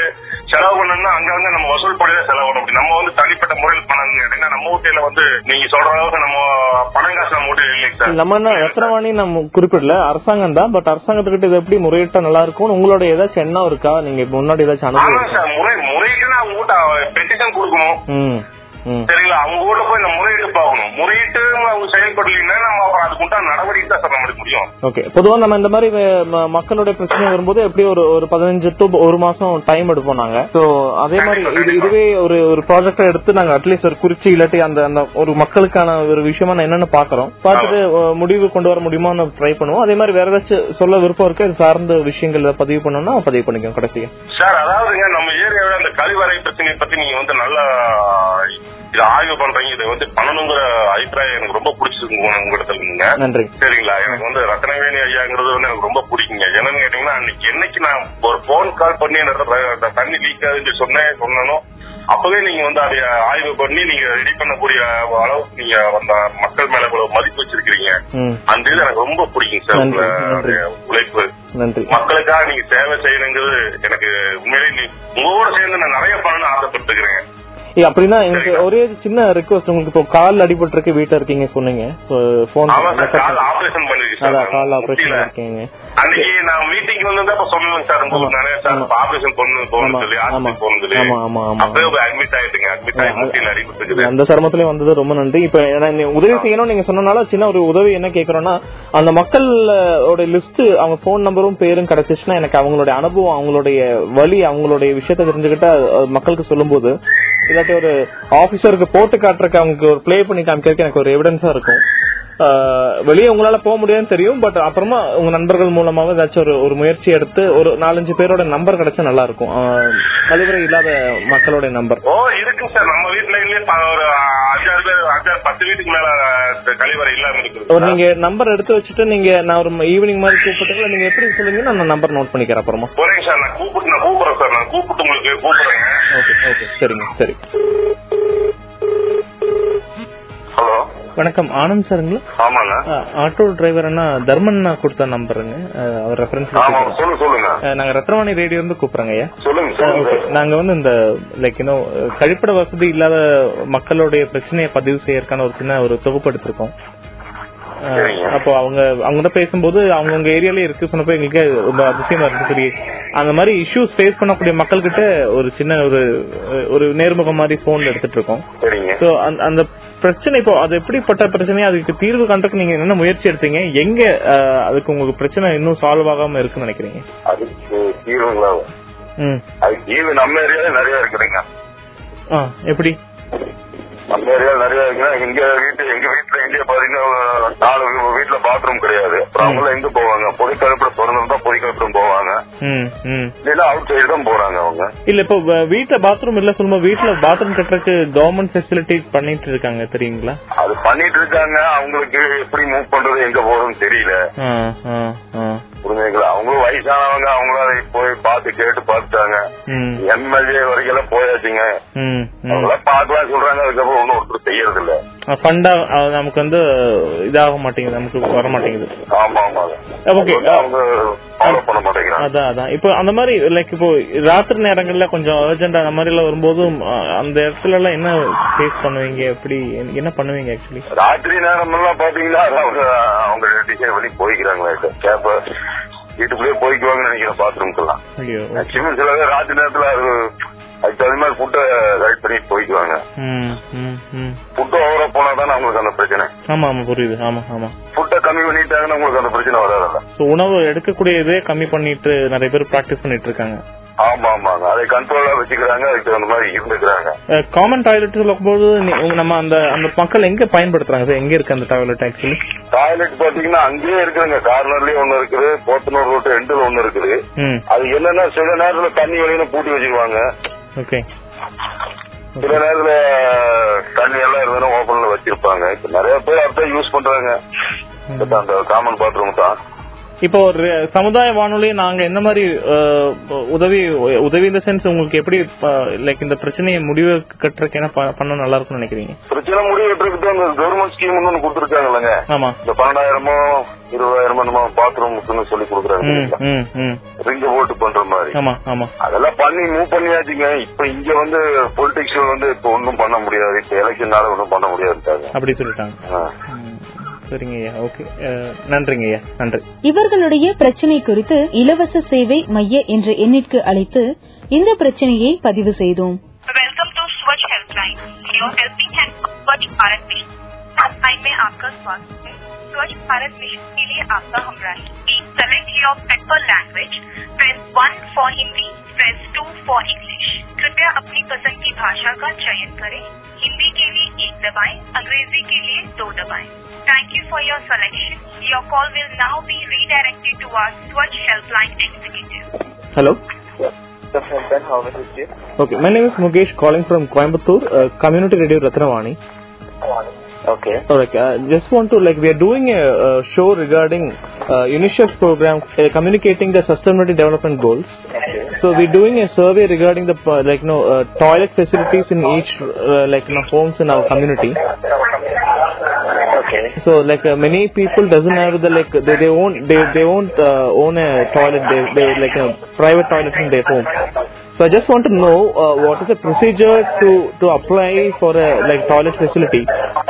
செலவு பண்ணணும்னா அங்க வந்து நம்ம வசூல் பண்ணி தான் செலவு பண்ண முடியும். நம்ம வந்து தனிப்பட்ட முறையில் கேட்டீங்கன்னா நம்ம வீட்டையில வந்து நீங்க சொல்ற அளவுக்கு நம்ம பணம் காசு நம்ம வீட்டில் இல்லைங்க சார். நம்ம என்ன ரத்னவாணி நம்ம குறிப்பிடல? அரசாங்கம் தான் பட் அரசாங்கத்துக்கிட்ட இது எப்படி முறையிட்டா நல்லா இருக்கும் உங்களோட ஏதாச்சும் எண்ணம் இருக்கா? நீங்க முன்னாடி ஏதாச்சும் முறை அவங்க வீட்டு பெட்டிஷன் கொடுக்கணும். ம் ம். சரிங்களா அவங்க ஊர்ல போய் நம்ம முறையிட்டு பார்க்கணும். முறையிட்டு அவங்க செயல்படலைன்னா நம்ம அப்புறம் நடவடிக்கை தான் சார் நம்ம முடியும். ஓகே. பொதுவா நம்ம இந்த மாதிரி மக்களுடைய பிரச்சனை வரும்போது எப்படி ஒரு ஒரு பதினஞ்சு டு ஒரு மாசம் டைம் எடுப்போம் நாங்க? சோ அதே மாதிரி இது இதுவே ஒரு ஒரு ப்ராஜெக்ட் எடுத்து நாங்க அட்லீஸ்ட் ஒரு குறிச்சி இல்லாட்டி அந்த அந்த ஒரு மக்களுக்கான ஒரு விஷயமா நான் என்னன்னு பாக்குறோம் பார்த்துட்டு முடிவு கொண்டு வர முடியுமான்னு ட்ரை பண்ணுவோம். அதே மாதிரி வேற ஏதாச்சும் சொல்ல விருப்பம் இருக்கு? இது சார்ந்த விஷயங்கள் பதிவு பண்ணணும்னா பதிவு பண்ணிக்கோங்க கடைசியா. சார் அதாவதுங்க நம்ம ஏரியாவில் அந்த கழிவறை பிரச்சனையை பத்தி நீங்க வந்து நல்லா இதை ஆய்வு பண்றீங்க இதை வந்து பண்ணணுங்கிற அபிப்பிராயம் எனக்கு ரொம்ப பிடிச்சிருக்கு உங்க இடத்துல இருந்துங்க நன்றி. சரிங்களா? எனக்கு வந்து ரத்னவேணி ஐயாங்கிறது வந்து எனக்கு ரொம்ப பிடிக்குங்க. என்னன்னு கேட்டீங்கன்னா அன்னைக்கு என்னைக்கு நான் ஒரு போன் கால் பண்ணி அந்த தண்ணி லீக் ஆகுதுன்னு சொன்னேன் சொன்னனோ அப்பவே நீங்க வந்து அதை ஆய்வு பண்ணி நீங்க ரெடி பண்ணக்கூடிய அளவுக்கு நீங்க அந்த மக்கள் மேல இவ்வளவு மதிப்பு வச்சிருக்கீங்க அந்த இது எனக்கு ரொம்ப பிடிக்கும் சார். உழைப்பு. மக்களுக்காக நீங்க சேவை செய்யணுங்கிறது எனக்கு உண்மையிலேயே உங்களோட சேர்ந்து நான் நிறைய பண்ணணும்னு ஆசைப்பட்டுக்கிறேன். ஏய், அப்படின்னா எனக்கு ஒரே சின்ன ரெக்வஸ்ட் உங்களுக்கு இப்போ கால் அடிபட்டிருக்கு வீட்டுல இருக்கீங்க சொன்னீங்க. போன் அதான் கால் ஆபரேஷன். இருக்கீங்க அன்னைக்கு நான் மீட்டிங் வந்து அப்ப சொன்னேன் சார் உங்களுக்கு நிறைய சார் ஆபரேஷன் பண்ணு போகணும் சொல்லி ஆஸ்பத்திரி போகணும் சொல்லி. ஆமா ஆமா ஆமா. அட்மிட் ஆயிட்டுங்க அட்மிட் அந்த சிரமத்திலயும் வந்தது ரொம்ப நன்றி. இப்ப உதவி செய்யணும் நீங்க சொன்னனால சின்ன ஒரு உதவி என்ன கேக்குறோம்னா அந்த மக்களோட லிஸ்ட் அவங்க போன் நம்பரும் பேரும் கிடைச்சிச்சுன்னா எனக்கு அவங்களுடைய அனுபவம் அவங்களுடைய வழி அவங்களுடைய விஷயத்த தெரிஞ்சுக்கிட்டா அது மக்களுக்கு சொல்லும்போது இல்லாட்டி ஒரு ஆபீசருக்கு போட்டு காட்டுறதுக்கு அவங்க ஒரு ப்ளே பண்ணி காமிக்கிறதுக்கு எனக்கு ஒரு எவிடன்ஸா இருக்கும். வெளியே உங்களால போக முடியாதுன்னு தெரியும் பட் அப்புறமா உங்க நண்பர்கள் மூலமாக ஏதாச்சும் ஒரு ஒரு முயற்சி எடுத்து ஒரு நாலஞ்சு பேரோட நம்பர் கிடைச்சா நல்லா இருக்கும் கழிவறை இல்லாத மக்களோட நம்பர் ஓ இருக்குங்க சார். நம்ம வீட்டுல ஒரு அஞ்சாறு பேர் அஞ்சாறு பத்து வீட்டுக்கு மேல கழிவறை இல்லாம இருக்குது. ஒரு நீங்க நம்பர் எடுத்து வச்சுட்டு நீங்க நான் ஒரு ஈவினிங் மாதிரி கூப்பிட்டு நீங்க எப்படி சொல்லுங்க நான் நம்பர் நோட் பண்ணிக்கிறேன் அப்புறமா. ஒரேங்க சார். நான் கூப்பிட்டு நான் கூப்பிடுறேன் சார். நான் கூப்பிட்டு உங்களுக்கு கூப்பிடுறேங்க. Okay okay. சரிங்க சரி. ஹலோ. வணக்கம். ஆனந்த் சாருங்களா? ஆமாங்க. ஆட்டோ டிரைவர் அண்ணா தர்மன் கொடுத்த நம்பருங்க. அவர் ரெஃபரன்ஸ் நாங்க ரத்னவாணி ரேடியோ இருந்து கூப்பிடுறோங்க ஐயா. நாங்க வந்து இந்த லைக் இன்னும் கழிப்பிட வசதி இல்லாத மக்களுடைய பிரச்சனையை பதிவு செய்யறதுக்கான ஒரு சின்ன ஒரு தொகுப்பு எடுத்திருக்கோம். அப்போ அவங்க அவங்க பேசும்போது அவங்கவுங்க ஏரியாலே இருக்கு. சொன்னப்போ எங்களுக்கு ரொம்ப அதிசயமா இருக்கு சரி அந்த மாதிரி இஷ்யூஸ் ஃபேஸ் பண்ணக்கூடிய மக்கள்கிட்ட ஒரு சின்ன ஒரு ஒரு நேர்முகம் மாதிரி போன்ல எடுத்துட்டு இருக்கோம். சோ அந்த பிரச்சனை இப்போ அது எப்படிப்பட்ட பிரச்சனை அதுக்கு தீர்வு கண்டதுக்கு நீங்க என்ன முயற்சி எடுத்தீங்க? எங்க அதுக்கு உங்களுக்கு பிரச்சனை இன்னும் சால்வ் ஆகாம இருக்குன்னு நினைக்கிறீங்க? அதுக்கு தீர்வுங்களா? ம். அதுக்கு தீர்வு நம்ம ஏரியால நிறைய இருக்குதுங்க. எப்படி? நம்ம ஏரியால நிறைய இருக்குன்னா எங்க வீட்டு எங்க வீட்டுல இங்கே பாத்தீங்கன்னா நாலு வீட்டுல பாத்ரூம் கிடையாது. அப்புறம் அவங்கள எங்க போவாங்க? பொது கழிப்பிட திறந்து தான் பொது கழிப்பிடம் போவாங்க இல்லைன்னா அவுட் சைடு தான் போறாங்க அவங்க. இல்ல இப்போ வ- வீட்ல பாத்ரூம் இல்ல சொல்லும்போது வீட்ல பாத்ரூம் கட்டுறதுக்கு கவர்மெண்ட் ஃபெசிலிட்டி பண்ணிட்டு இருக்காங்க தெரியுங்களா? அது பண்ணிட்டு இருக்காங்க. அவங்களுக்கு எப்படி மூவ் பண்றது எங்க போறதுன்னு தெரியல. புரிஞ்சுங்களா அவங்களும் வயசானவங்க அவங்களும் அதை போய் பார்த்து கேட்டு பார்த்துட்டாங்க. எம்எல்ஏ வரைக்கும் எல்லாம் போயாச்சுங்க. ம், ம். அவங்கள பார்க்கலாம் சொல்றாங்க. அதுக்கப்புறம் ஒன்னும் ஒருத்தர் செய்யறது இல்ல ஃபண்டா நமக்கு வந்து இதாக மாட்டேங்குது நமக்கு வர மாட்டேங்குது. ஆமா ஆமா. ஓகே. அதான் அதான். இப்போ அந்த மாதிரி லைக் இப்போ ராத்திரி நேரங்கள்ல கொஞ்சம் அர்ஜென்ட் அந்த மாதிரி எல்லாம் வரும்போதும் அஹ், அந்த இடத்துல எல்லாம் என்ன ஃபேஸ் பண்ணுவீங்க? எப்படி என்ன பண்ணுவீங்க ஆக்சுவலி ராத்திரி நேரம் எல்லாம் பாத்தீங்கன்னா அவங்க அவங்க டிசைன் பண்ணி போய்க்கிறாங்களே கேப்ப வீட்டுக்குள்ளேயே போய்க்குவாங்கன்னு நினைக்கிறேன் பாத்ரூம்க்கெல்லாம் ஐயோ மேக்சிமம் சில ராத்திரி நேரத்துல அதுக்கு தகுந்த மாதிரி ஃபுட்டை ரைட் பண்ணி போய்க்குவாங்க ஃபுட்டு ஓவரா போனா தானே அவங்களுக்கு அந்த பிரச்சனை. ஆமா ஆமா புரியுது. ஆமா ஆமா. ஃபுட்டை கம்மி பண்ணிட்டாங்கன்னா உங்களுக்கு அந்த பிரச்சனை வராதுல்ல. ஸோ உணவு எடுக்கக்கூடிய இதே கம்மி பண்ணிட்டு நிறைய பேர் ப்ராக்டிஸ் பண்ணிட்டு இருக்காங்க. ஆமா ஆமாங்க அதை கண்ட்ரோலா வச்சுக்கிறாங்க அதுக்கு தகுந்த மாதிரி இருந்துக்கிறாங்க. காமன் டாய்லெட் உங்க- நம்ம அந்த அந்த மக்கள் எங்க பயன்படுத்துறாங்க? சார் எங்க இருக்கு அந்த டாய்லெட் ஆக்சுவலி டாய்லெட் பாத்தீங்கன்னா அங்கேயே இருக்குதுங்க. கார்னர்லயே ஒண்ணு இருக்குது போத்தனூர் ரோட்டு ரெண்டுல ஒண்ணு இருக்குது. அது என்னன்னா சில நேரத்துல தண்ணி வெளியில பூட்டி வச்சிருவாங்க. சில நேரத்துல தண்ணி எல்லாம் இருந்தாலும் ஓபன்ல வச்சிருப்பாங்க. இப்ப நிறைய பேர் அதான் யூஸ் பண்றாங்க. அந்த காமன் பாத்ரூம் தான். இப்போ ஒரு சமுதாய வானொலி நாங்க என்ன மாதிரி உதவி உதவி இந்த சென்ஸ் உங்களுக்கு எப்படி லைக் இந்த பிரச்சனையை முடிவு கட்டுறதுக்கு என்ன பண்ண நல்லா இருக்கும்னு நினைக்கிறீங்க? பிரச்சனை முடிவெட்டுறதுக்கு அந்த கவர்மெண்ட் ஸ்கீம் ஒண்ணு கொடுத்துருக்காங்கல்லங்க. ஆமா. இந்த பன்னெண்டாயிரமோ இருபதாயிரமோ நம்ம பாத்ரூமுக்குன்னு சொல்லி கொடுக்குறாங்க ரிங்க போட்டு பண்ற மாதிரி. ஆமா ஆமா. அதெல்லாம் பண்ணி மூவ் பண்ணியாச்சுங்க. இப்ப இங்க வந்து பொலிட்டிக்ஸ் வந்து இப்ப ஒண்ணும் பண்ண முடியாது. இப்ப எலெக்ஷன்னால ஒண்ணும் பண்ண முடியாதுட்டாங்க அப்படி சொல்லிட்டாங்க. சரிங்க ஐயா ஓகே நன்றிங்க ஐயா நன்றி இவர்களுடைய பிரச்சனை குறித்து இலவச சேவை மைய என்ற எண்ணிற்கு அழைத்து இந்த பிரச்சனையை பதிவு செய்தோம் Welcome to Swachh Helpline. You radio helping hand Swachh Bharat mission आई में आपका स्वागत है स्वच्छ भारत मिशन के लिए आपका हमराही please select your prefer language press one for Hindi press two for English कृपया अपनी पसंद की भाषा का चयन करें। हिंदी के लिए एक दबाएँ अंग्रेज़ी के लिए दो दबाएँ। Thank you for your selection your call will now be redirected to our Swachh helpline executive? Okay, my name is Mukesh calling from Coimbatore, uh, Community Radio Ratnavani. Okay. Alright, uh, just want to like we are doing a, uh show regarding uh, UNICEF program uh, communicating the sustainability development goals. So we're doing a survey regarding the uh, like you know uh, toilet facilities in each uh, like you know homes in our community. Okay. So like uh, many people doesn't have the like they they won't they they won't uh, own a toilet they they like a private toilet in their home. So I just want to know uh, what is the procedure to to apply for a like toilet facility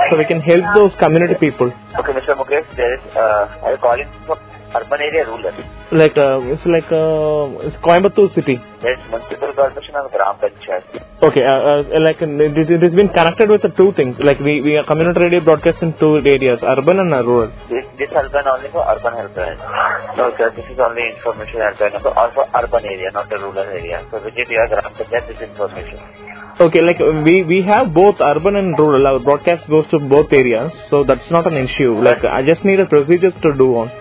so we can help those community people. Okay, Mr. Mukesh, there is, uh, are you calling from urban area rural? Like uh, it's like uh, it's Coimbatore city. Is municipal corporation and Gram Panchayat. Okay, uh, uh, like uh, it, it has been connected with the two things. Like we we are community radio broadcast in two areas, urban and rural. This, this helpline only for urban helpline. No, sir, this is only information helpline for, all for urban area, not the rural area. So visit your Gram Panchayat this information. Okay, like uh, we we have both urban and rural. Our broadcast goes to both areas, so that's not an issue. Like I just need a procedures to do on.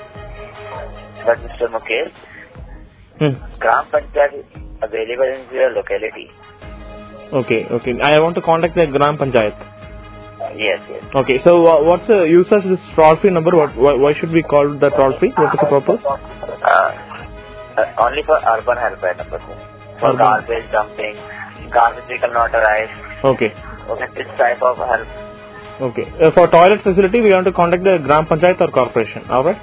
But Mr. Mukesh, Hmm. Gram Panchayat is available in your locality. Okay, okay. I want to contact the Gram Panchayat. Yes, yes. Okay, so uh, what's the use of this toll free number? What why, why should we call the toll free? What is the purpose? Uh, uh, only for urban helpline number. For Urban. garbage dumping, garbage vehicle not arrived. Okay, Okay, this type of help. okay. Uh, for toilet facility, we want to contact the Gram Panchayat or corporation. All right.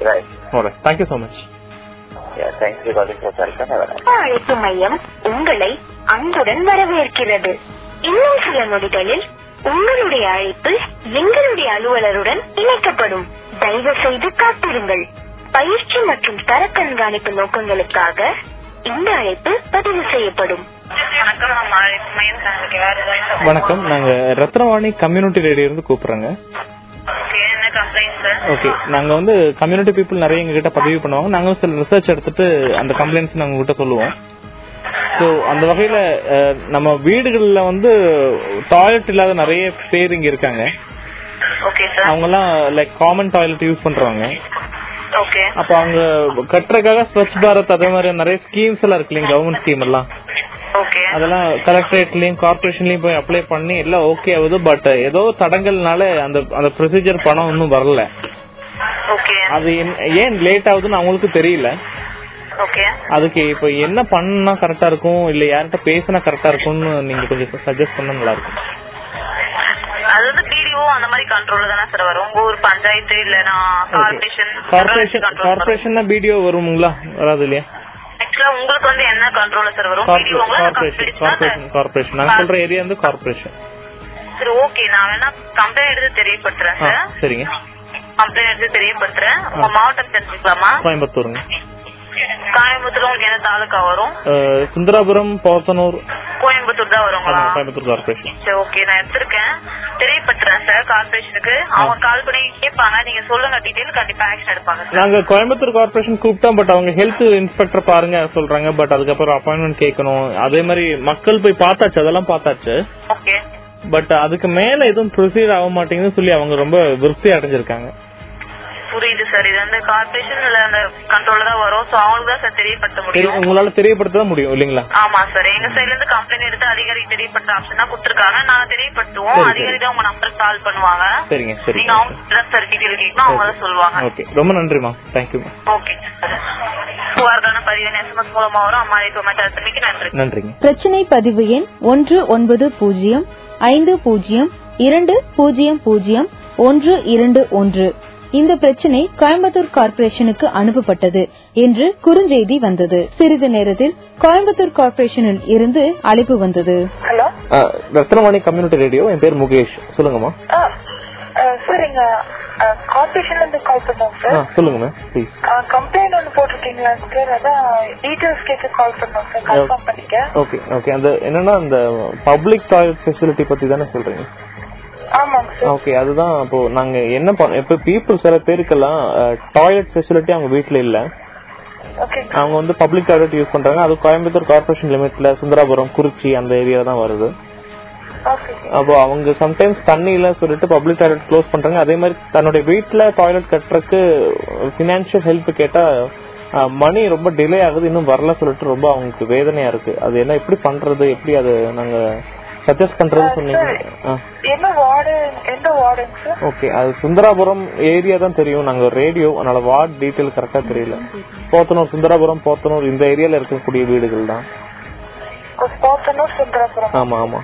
Right. All right. Thank you so much. மையம் உங்களை அன்புடன் வரவேற்கிறது. இன்னும் சில நொடிகளில் உங்களுடைய அழைப்பு எங்களுடைய அலுவலருடன் இணைக்கப்படும். தயவு செய்து காத்திருங்கள். பயிற்சி மற்றும் தர கண்காணிப்பு நோக்கங்களுக்காக இந்த அழைப்பு பதிவு செய்யப்படும். வணக்கம். நாங்க ரத்னவாணி கம்யூனிட்டி ரேடியோ இருந்து கூப்பிடுறோங்க. ஓகே நாங்க வந்து கம்யூனிட்டி பீப்புள் நிறைய எங்ககிட்ட பதிவு பண்ணுவாங்க. நாங்களும் சில ரிசர்ச் எடுத்துட்டு அந்த கம்ப்ளைண்ட்ஸ் நாங்க உங்ககிட்ட சொல்லுவோம். ஸோ அந்த வகையில நம்ம வீடுகள்ல வந்து டாய்லெட் இல்லாத நிறைய பேர் இங்க இருக்காங்க. ஓகே சார் அவங்கெல்லாம் லைக் காமன் டாய்லெட் யூஸ் பண்றவங்க. ஓகே அப்ப அவங்க கட்டுறதுக்காக ஸ்வச் பாரத் அதே மாதிரி நிறைய ஸ்கீம்ஸ் எல்லாம் இருக்கு இல்லைங்க கவர்மெண்ட் ஸ்கீம் எல்லாம். அதெல்லாம் கலெக்டரேட்லயும் கார்பரேஷன்லயும் போய் அப்ளை பண்ணி எல்லாம் ஓகே ஆகுது பட் ஏதோ தடங்கல்னால அந்த அந்த ப்ரொசீஜர் பணம் இன்னும் வரல. அது ஏன் லேட் ஆகுதுன்னு அவங்களுக்கு தெரியல. அதுக்கு இப்ப என்ன பண்ணா கரெக்டா இருக்கும்? இல்ல யார்கிட்ட பேசினா கரெக்டா இருக்கும்னு நீங்க கொஞ்சம் சஜஸ்ட் பண்ணா நல்லா இருக்கும். அது வந்து பிடிஓ அந்த மாதிரி கண்ட்ரோல் தானே சார் வரும். உங்க ஊர் பஞ்சாயத்து இல்லனா பிடிஓ வருங்களா வராது இல்லையா? ஆக்சுவலா உங்களுக்கு வந்து என்ன கண்ட்ரோல் சார் வரும்? கார்பரேஷன் கார்பரேஷன் நாங்க சொல்ற ஏரியா வந்து கார்பரேஷன் சரி ஓகே நான் வேணா கம்ப்ளைண்ட் எடுத்து தெரியப்படுத்துறேன் சார் சரிங்க. கம்ப்ளைண்ட் எடுத்து தெரியப்படுத்துறேன். உங்க மாவட்டம் தெரிஞ்சுக்கலாமா? கோயம்புத்தூருங்க. கோயம்புத்தூர் என்ன தாலுக்கா வரும். சுந்தராபுரம் போத்தனூர் கோயம்புத்தூர் தான் வருங்களா ஆமா, கோயம்புத்தூர் கார்பரேஷன் சரி ஓகே நான் எடுத்திருக்கேன். தெரியப்படுத்துறேன் சார் கார்பரேஷனுக்கு அவங்க கால் பண்ணி கேட்பாங்க. நீங்க சொல்லுங்க டீடைல் கண்டிப்பா ஆக்ஷன் எடுப்பாங்க நாங்க கோயம்புத்தூர் கார்பரேஷன் கூப்பிட்டோம் பட் அவங்க ஹெல்த் இன்ஸ்பெக்டர் பாருங்க சொல்றாங்க. பட் அதுக்கப்புறம் அப்பாயின்மெண்ட் கேட்கணும். அதே மாதிரி மக்கள் போய் பார்த்தாச்சு அதெல்லாம் பார்த்தாச்சு. ஓகே பட் அதுக்கு மேல எதுவும் ப்ரொசீட் ஆக மாட்டேங்குதுன்னு சொல்லி அவங்க ரொம்ப விருத்தி அடைஞ்சிருக்காங்க. புரியுது சார் இது வந்து கார்பரேஷன் இல்ல அந்த கண்ட்ரோல்ல தான் வரும். சோ அவங்களுக்கு தான் சார் தெரியப்படுத்த முடியும். உங்களால தெரியப்படுத்த தான் முடியும் இல்லைங்களா? ஆமா சார் எங்க சைடுல இருந்து கம்ப்ளைண்ட் எடுத்து அதிகாரி தெரியப்படுத்த ஆப்ஷன் தான் கொடுத்துருக்காங்க. நாங்க தெரியப்படுத்துவோம். அதிகாரி தான் உங்க நம்பருக்கு கால் பண்ணுவாங்க. சரிங்க சரி. நீங்க அவங்க சார் டீடைல் கேட்கணும் அவங்க தான் சொல்லுவாங்க. ஓகே ரொம்ப நன்றிமா தேங்க்யூமா ஓகே பிரச்சனை பதிவு எண் ஒன்று ஒன்பது பூஜ்ஜியம் ஐந்து பூஜ்ஜியம் இரண்டு பூஜ்ஜியம் பூஜ்ஜியம் ஒன்று இரண்டு ஒன்று. இந்த பிரச்சனை கோயம்புத்தூர் கார்ப்பரேஷனுக்கு அனுப்பப்பட்டது என்று குறுஞ்செய்தி வந்தது. சிறிது நேரத்தில் கோயம்புத்தூர் கார்ப்பரேஷனில் இருந்து அழைப்பு வந்தது. ஹலோ? ரத்னவாணி கம்யூனிட்டி ரேடியோ என் பேர் முகேஷ். சொல்லுங்கம்மா. சார் எங்க கார்பரேஷன்ல இருந்து கால் பண்ணோம் சார். சொல்லுங்க மேம் ப்ளீஸ் கம்ப்ளைண்ட் ஒன்று போட்டிருக்கீங்களா? சார் அதான் டீட்டெயில்ஸ் கேட்க கால் பண்ணோம் சார். கன்ஃபார்ம் பண்ணிக்க. ஓகே ஓகே அந்த என்னன்னா அந்த பப்ளிக் டாய்லெட் ஃபெசிலிட்டி பத்தி தானே சொல்றீங்க? ஓகே அதுதான் இப்போ நாங்க என்ன பண்ண இப்ப பீப்புள் சில பேருக்கெல்லாம் டாய்லெட் ஃபெசிலிட்டி அவங்க வீட்ல இல்ல. அவங்க வந்து பப்ளிக் டாய்லெட் யூஸ் பண்றாங்க. அது கோயம்புத்தூர் கார்பரேஷன் லிமிட்ல சுந்தராபுரம் குறிச்சி அந்த ஏரியா தான் வருது. அப்போ அவங்க சம்டைம்ஸ் தண்ணியில சொல்லிட்டு பப்ளிக் டாய்லெட் க்ளோஸ் பண்றாங்க. அதே மாதிரி தன்னுடைய வீட்ல டாய்லெட் கட்டுறதுக்கு பினான்சியல் ஹெல்ப் கேட்டா மணி ரொம்ப டிலே ஆகுது. இன்னும் வரல சொல்லிட்டு ரொம்ப அவங்களுக்கு வேதனையா இருக்கு. அது என்ன எப்படி பண்றது? எப்படி அது நாங்க சஜஸ்ட் பண்றது சொன்னீங்க. ஓகே அது சுந்தராபுரம் ஏரியா தான் தெரியும். நாங்க ரேடியோ அதனால வார்டு டீடைல் கரெக்டா தெரியல. போத்தனூர் சுந்தராபுரம் போத்தனூர் இந்த ஏரியால இருக்கக்கூடிய வீடுகள் தான். ஆமா ஆமா.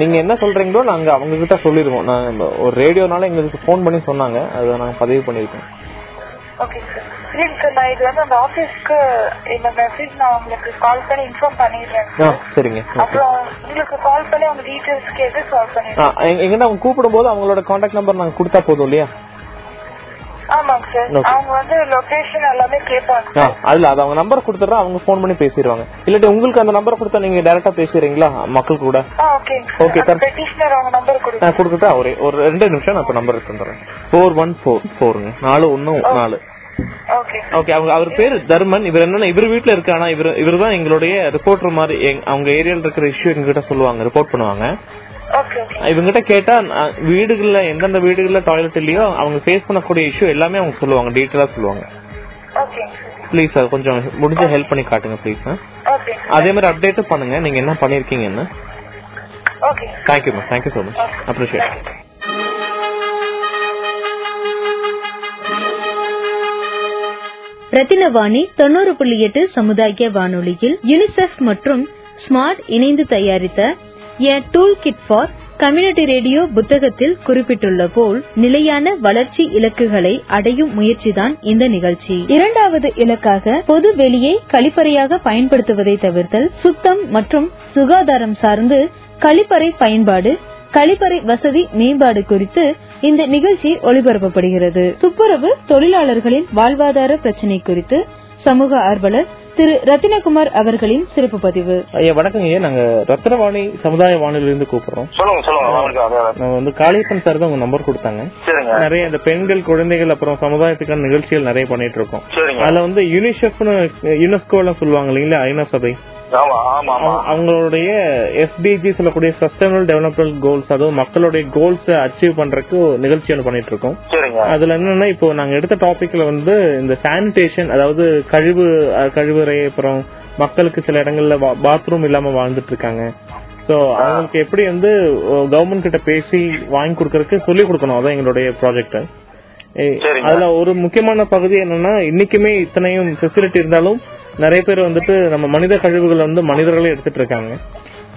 நீங்க என்ன சொல்றீங்களோ நாங்க அவங்க கிட்ட சொல்லிருவோம் நான் ஒரு ரேடியோனால எங்களுக்கு ஃபோன் பண்ணி சொன்னாங்க. அதை நாங்க பதிவு பண்ணிருக்கோம் ஓகே சார் சார் நான் இது வந்து அந்த ஆபீஸ்க்கு இந்த மெசேஜ் நான் உங்களுக்கு கால் பண்ணி இன்ஃபார்ம் பண்ணிடுறேன் சரிங்க. அப்புறம் உங்களுக்கு கால் பண்ணி அவங்க டீடைல்ஸ் கேட்டு கால் பண்ணிடுறேன்? எங்க- எங்கிட்ட அவங்க கூப்பிடும் போது அவங்களோட கான்டாக்ட் நம்பர் நாங்க கொடுத்தா போதும் இல்லையா? ஆமாங்க சார். அவங்க வந்து லொகேஷன் எல்லாமே கேட்பாங்க அதுல அது அவங்க நம்பர் கொடுத்துறா அவங்க ஃபோன் பண்ணி பேசிடுவாங்க. இல்லாட்டி உங்களுக்கு அந்த நம்பர் கொடுத்தா நீங்க டைரக்டா பேசுறீங்களா மக்கள் கூட? Okay Okay, sir. பெட்டிஷனர் அவங்க நம்பர் கொடுங்க. நான் கொடுத்துட்டா ஒரு ஒரு ரெண்டு நிமிஷம் நான் இப்ப நம்பர் தந்துடுறேன் ஃபோர் ஒன் ஃபோர் ஃபோருங்க நாலு ஒன்னு நாலு. ஓகே அவங்க அவர் பேரு தர்மன். இவர் என்னன்னா இவர் வீட்ல இருக்கு ஆனா இவர் இவர் தான் எங்களுடைய ரிப்போர்ட்டர் மாதிரி அவங்க ஏரியால இருக்கிற இஷ்யூ எங்ககிட்ட சொல்லுவாங்க ரிப்போர்ட் பண்ணுவாங்க. இவங்கிட்ட கேட்டா வீடுகள்ல எந்தெந்த வீடுகள்ல டாய்லெட் இல்லையோ அவங்க ஃபேஸ் பண்ணக்கூடிய இஷ்யூ எல்லாமே அவங்க சொல்லுவாங்க டீட்டெயிலா சொல்லுவாங்க. ப்ளீஸ் சார் கொஞ்சம் முடிஞ்ச ஹெல்ப் பண்ணி காட்டுங்க ப்ளீஸ் ஓகே அதே மாதிரி அப்டேட்டும் பண்ணுங்க நீங்க என்ன பண்ணிருக்கீங்கன்னு. Thank you ma'am thank you so much appreciate Rathinavani தொண்ணூறு புள்ளி எட்டு சமுதாய வானொலியில் யுனிசெஃப் மற்றும் ஸ்மார்ட் இணைந்து தயாரித்த a tool kit for community radio புத்தகத்தில் குறிப்பிட்டுள்ள போல் நிலையான வளர்ச்சி இலக்குகளை அடையும் முயற்சிதான் இந்த நிகழ்ச்சி. இரண்டாவது இலக்காக பொது வெளியை கழிப்பறையாக பயன்படுத்துவதை தவிர்த்தல் சுத்தம் மற்றும் சுகாதாரம் சார்ந்து கழிப்பறை பயன்பாடு கழிப்பறை வசதி மேம்பாடு குறித்து இந்த நிகழ்ச்சி ஒளிபரப்பப்படுகிறது. துப்புரவு தொழிலாளர்களின் வாழ்வாதார பிரச்சினை குறித்து சமூக ஆர்வலர் திரு ரத்தினகுமார் அவர்களின் சிறப்பு பதிவு. ஐயா வணக்கம் ஐயா. நாங்க ரத்னவாணி சமுதாய வானொலியில இருந்து கூப்பிடுறோம் நாங்க வந்து காளியப்பன் சார் தான் உங்க நம்பர் கொடுத்தாங்க. நிறைய இந்த பெண்கள் குழந்தைகள் அப்புறம் சமுதாயத்துக்கான நிகழ்ச்சிகள் நிறைய பண்ணிட்டு இருக்கோம். அதுல வந்து யுனிசெஃப்னு யுனெஸ்கோ எல்லாம் சொல்லுவாங்க இல்லைங்களா ஐநா சபை? அவங்களுடைய எஸ்டிஜி சொல்லக்கூடிய சஸ்டைனபிள் டெவலப்மெண்ட் கோல்ஸ் அதுவும் மக்களுடைய கோல்ஸ் அச்சீவ் பண்றதுக்கு ஒரு நிகழ்ச்சி ஒன்று பண்ணிட்டு இருக்கோம் அதுல என்னன்னா இப்போ நாங்க எடுத்த டாபிக்ல வந்து இந்த சானிடேஷன் அதாவது கழிவு கழிவறை அப்புறம் மக்களுக்கு சில இடங்கள்ல பாத்ரூம் இல்லாம வாழ்ந்துட்டு இருக்காங்க சோ அவங்களுக்கு எப்படி வந்து கவர்மெண்ட் கிட்ட பேசி வாங்கி கொடுக்கறதுக்கு சொல்லி கொடுக்கணும். அதான் எங்களுடைய ப்ராஜெக்ட். அதுல ஒரு முக்கியமான பகுதி என்னன்னா இன்னைக்குமே இத்தனையும் ஃபெசிலிட்டி இருந்தாலும் நிறைய பேர் வந்துட்டு நம்ம மனித கழிவுகளை வந்து மனிதர்களே எடுத்துட்டு இருக்காங்க.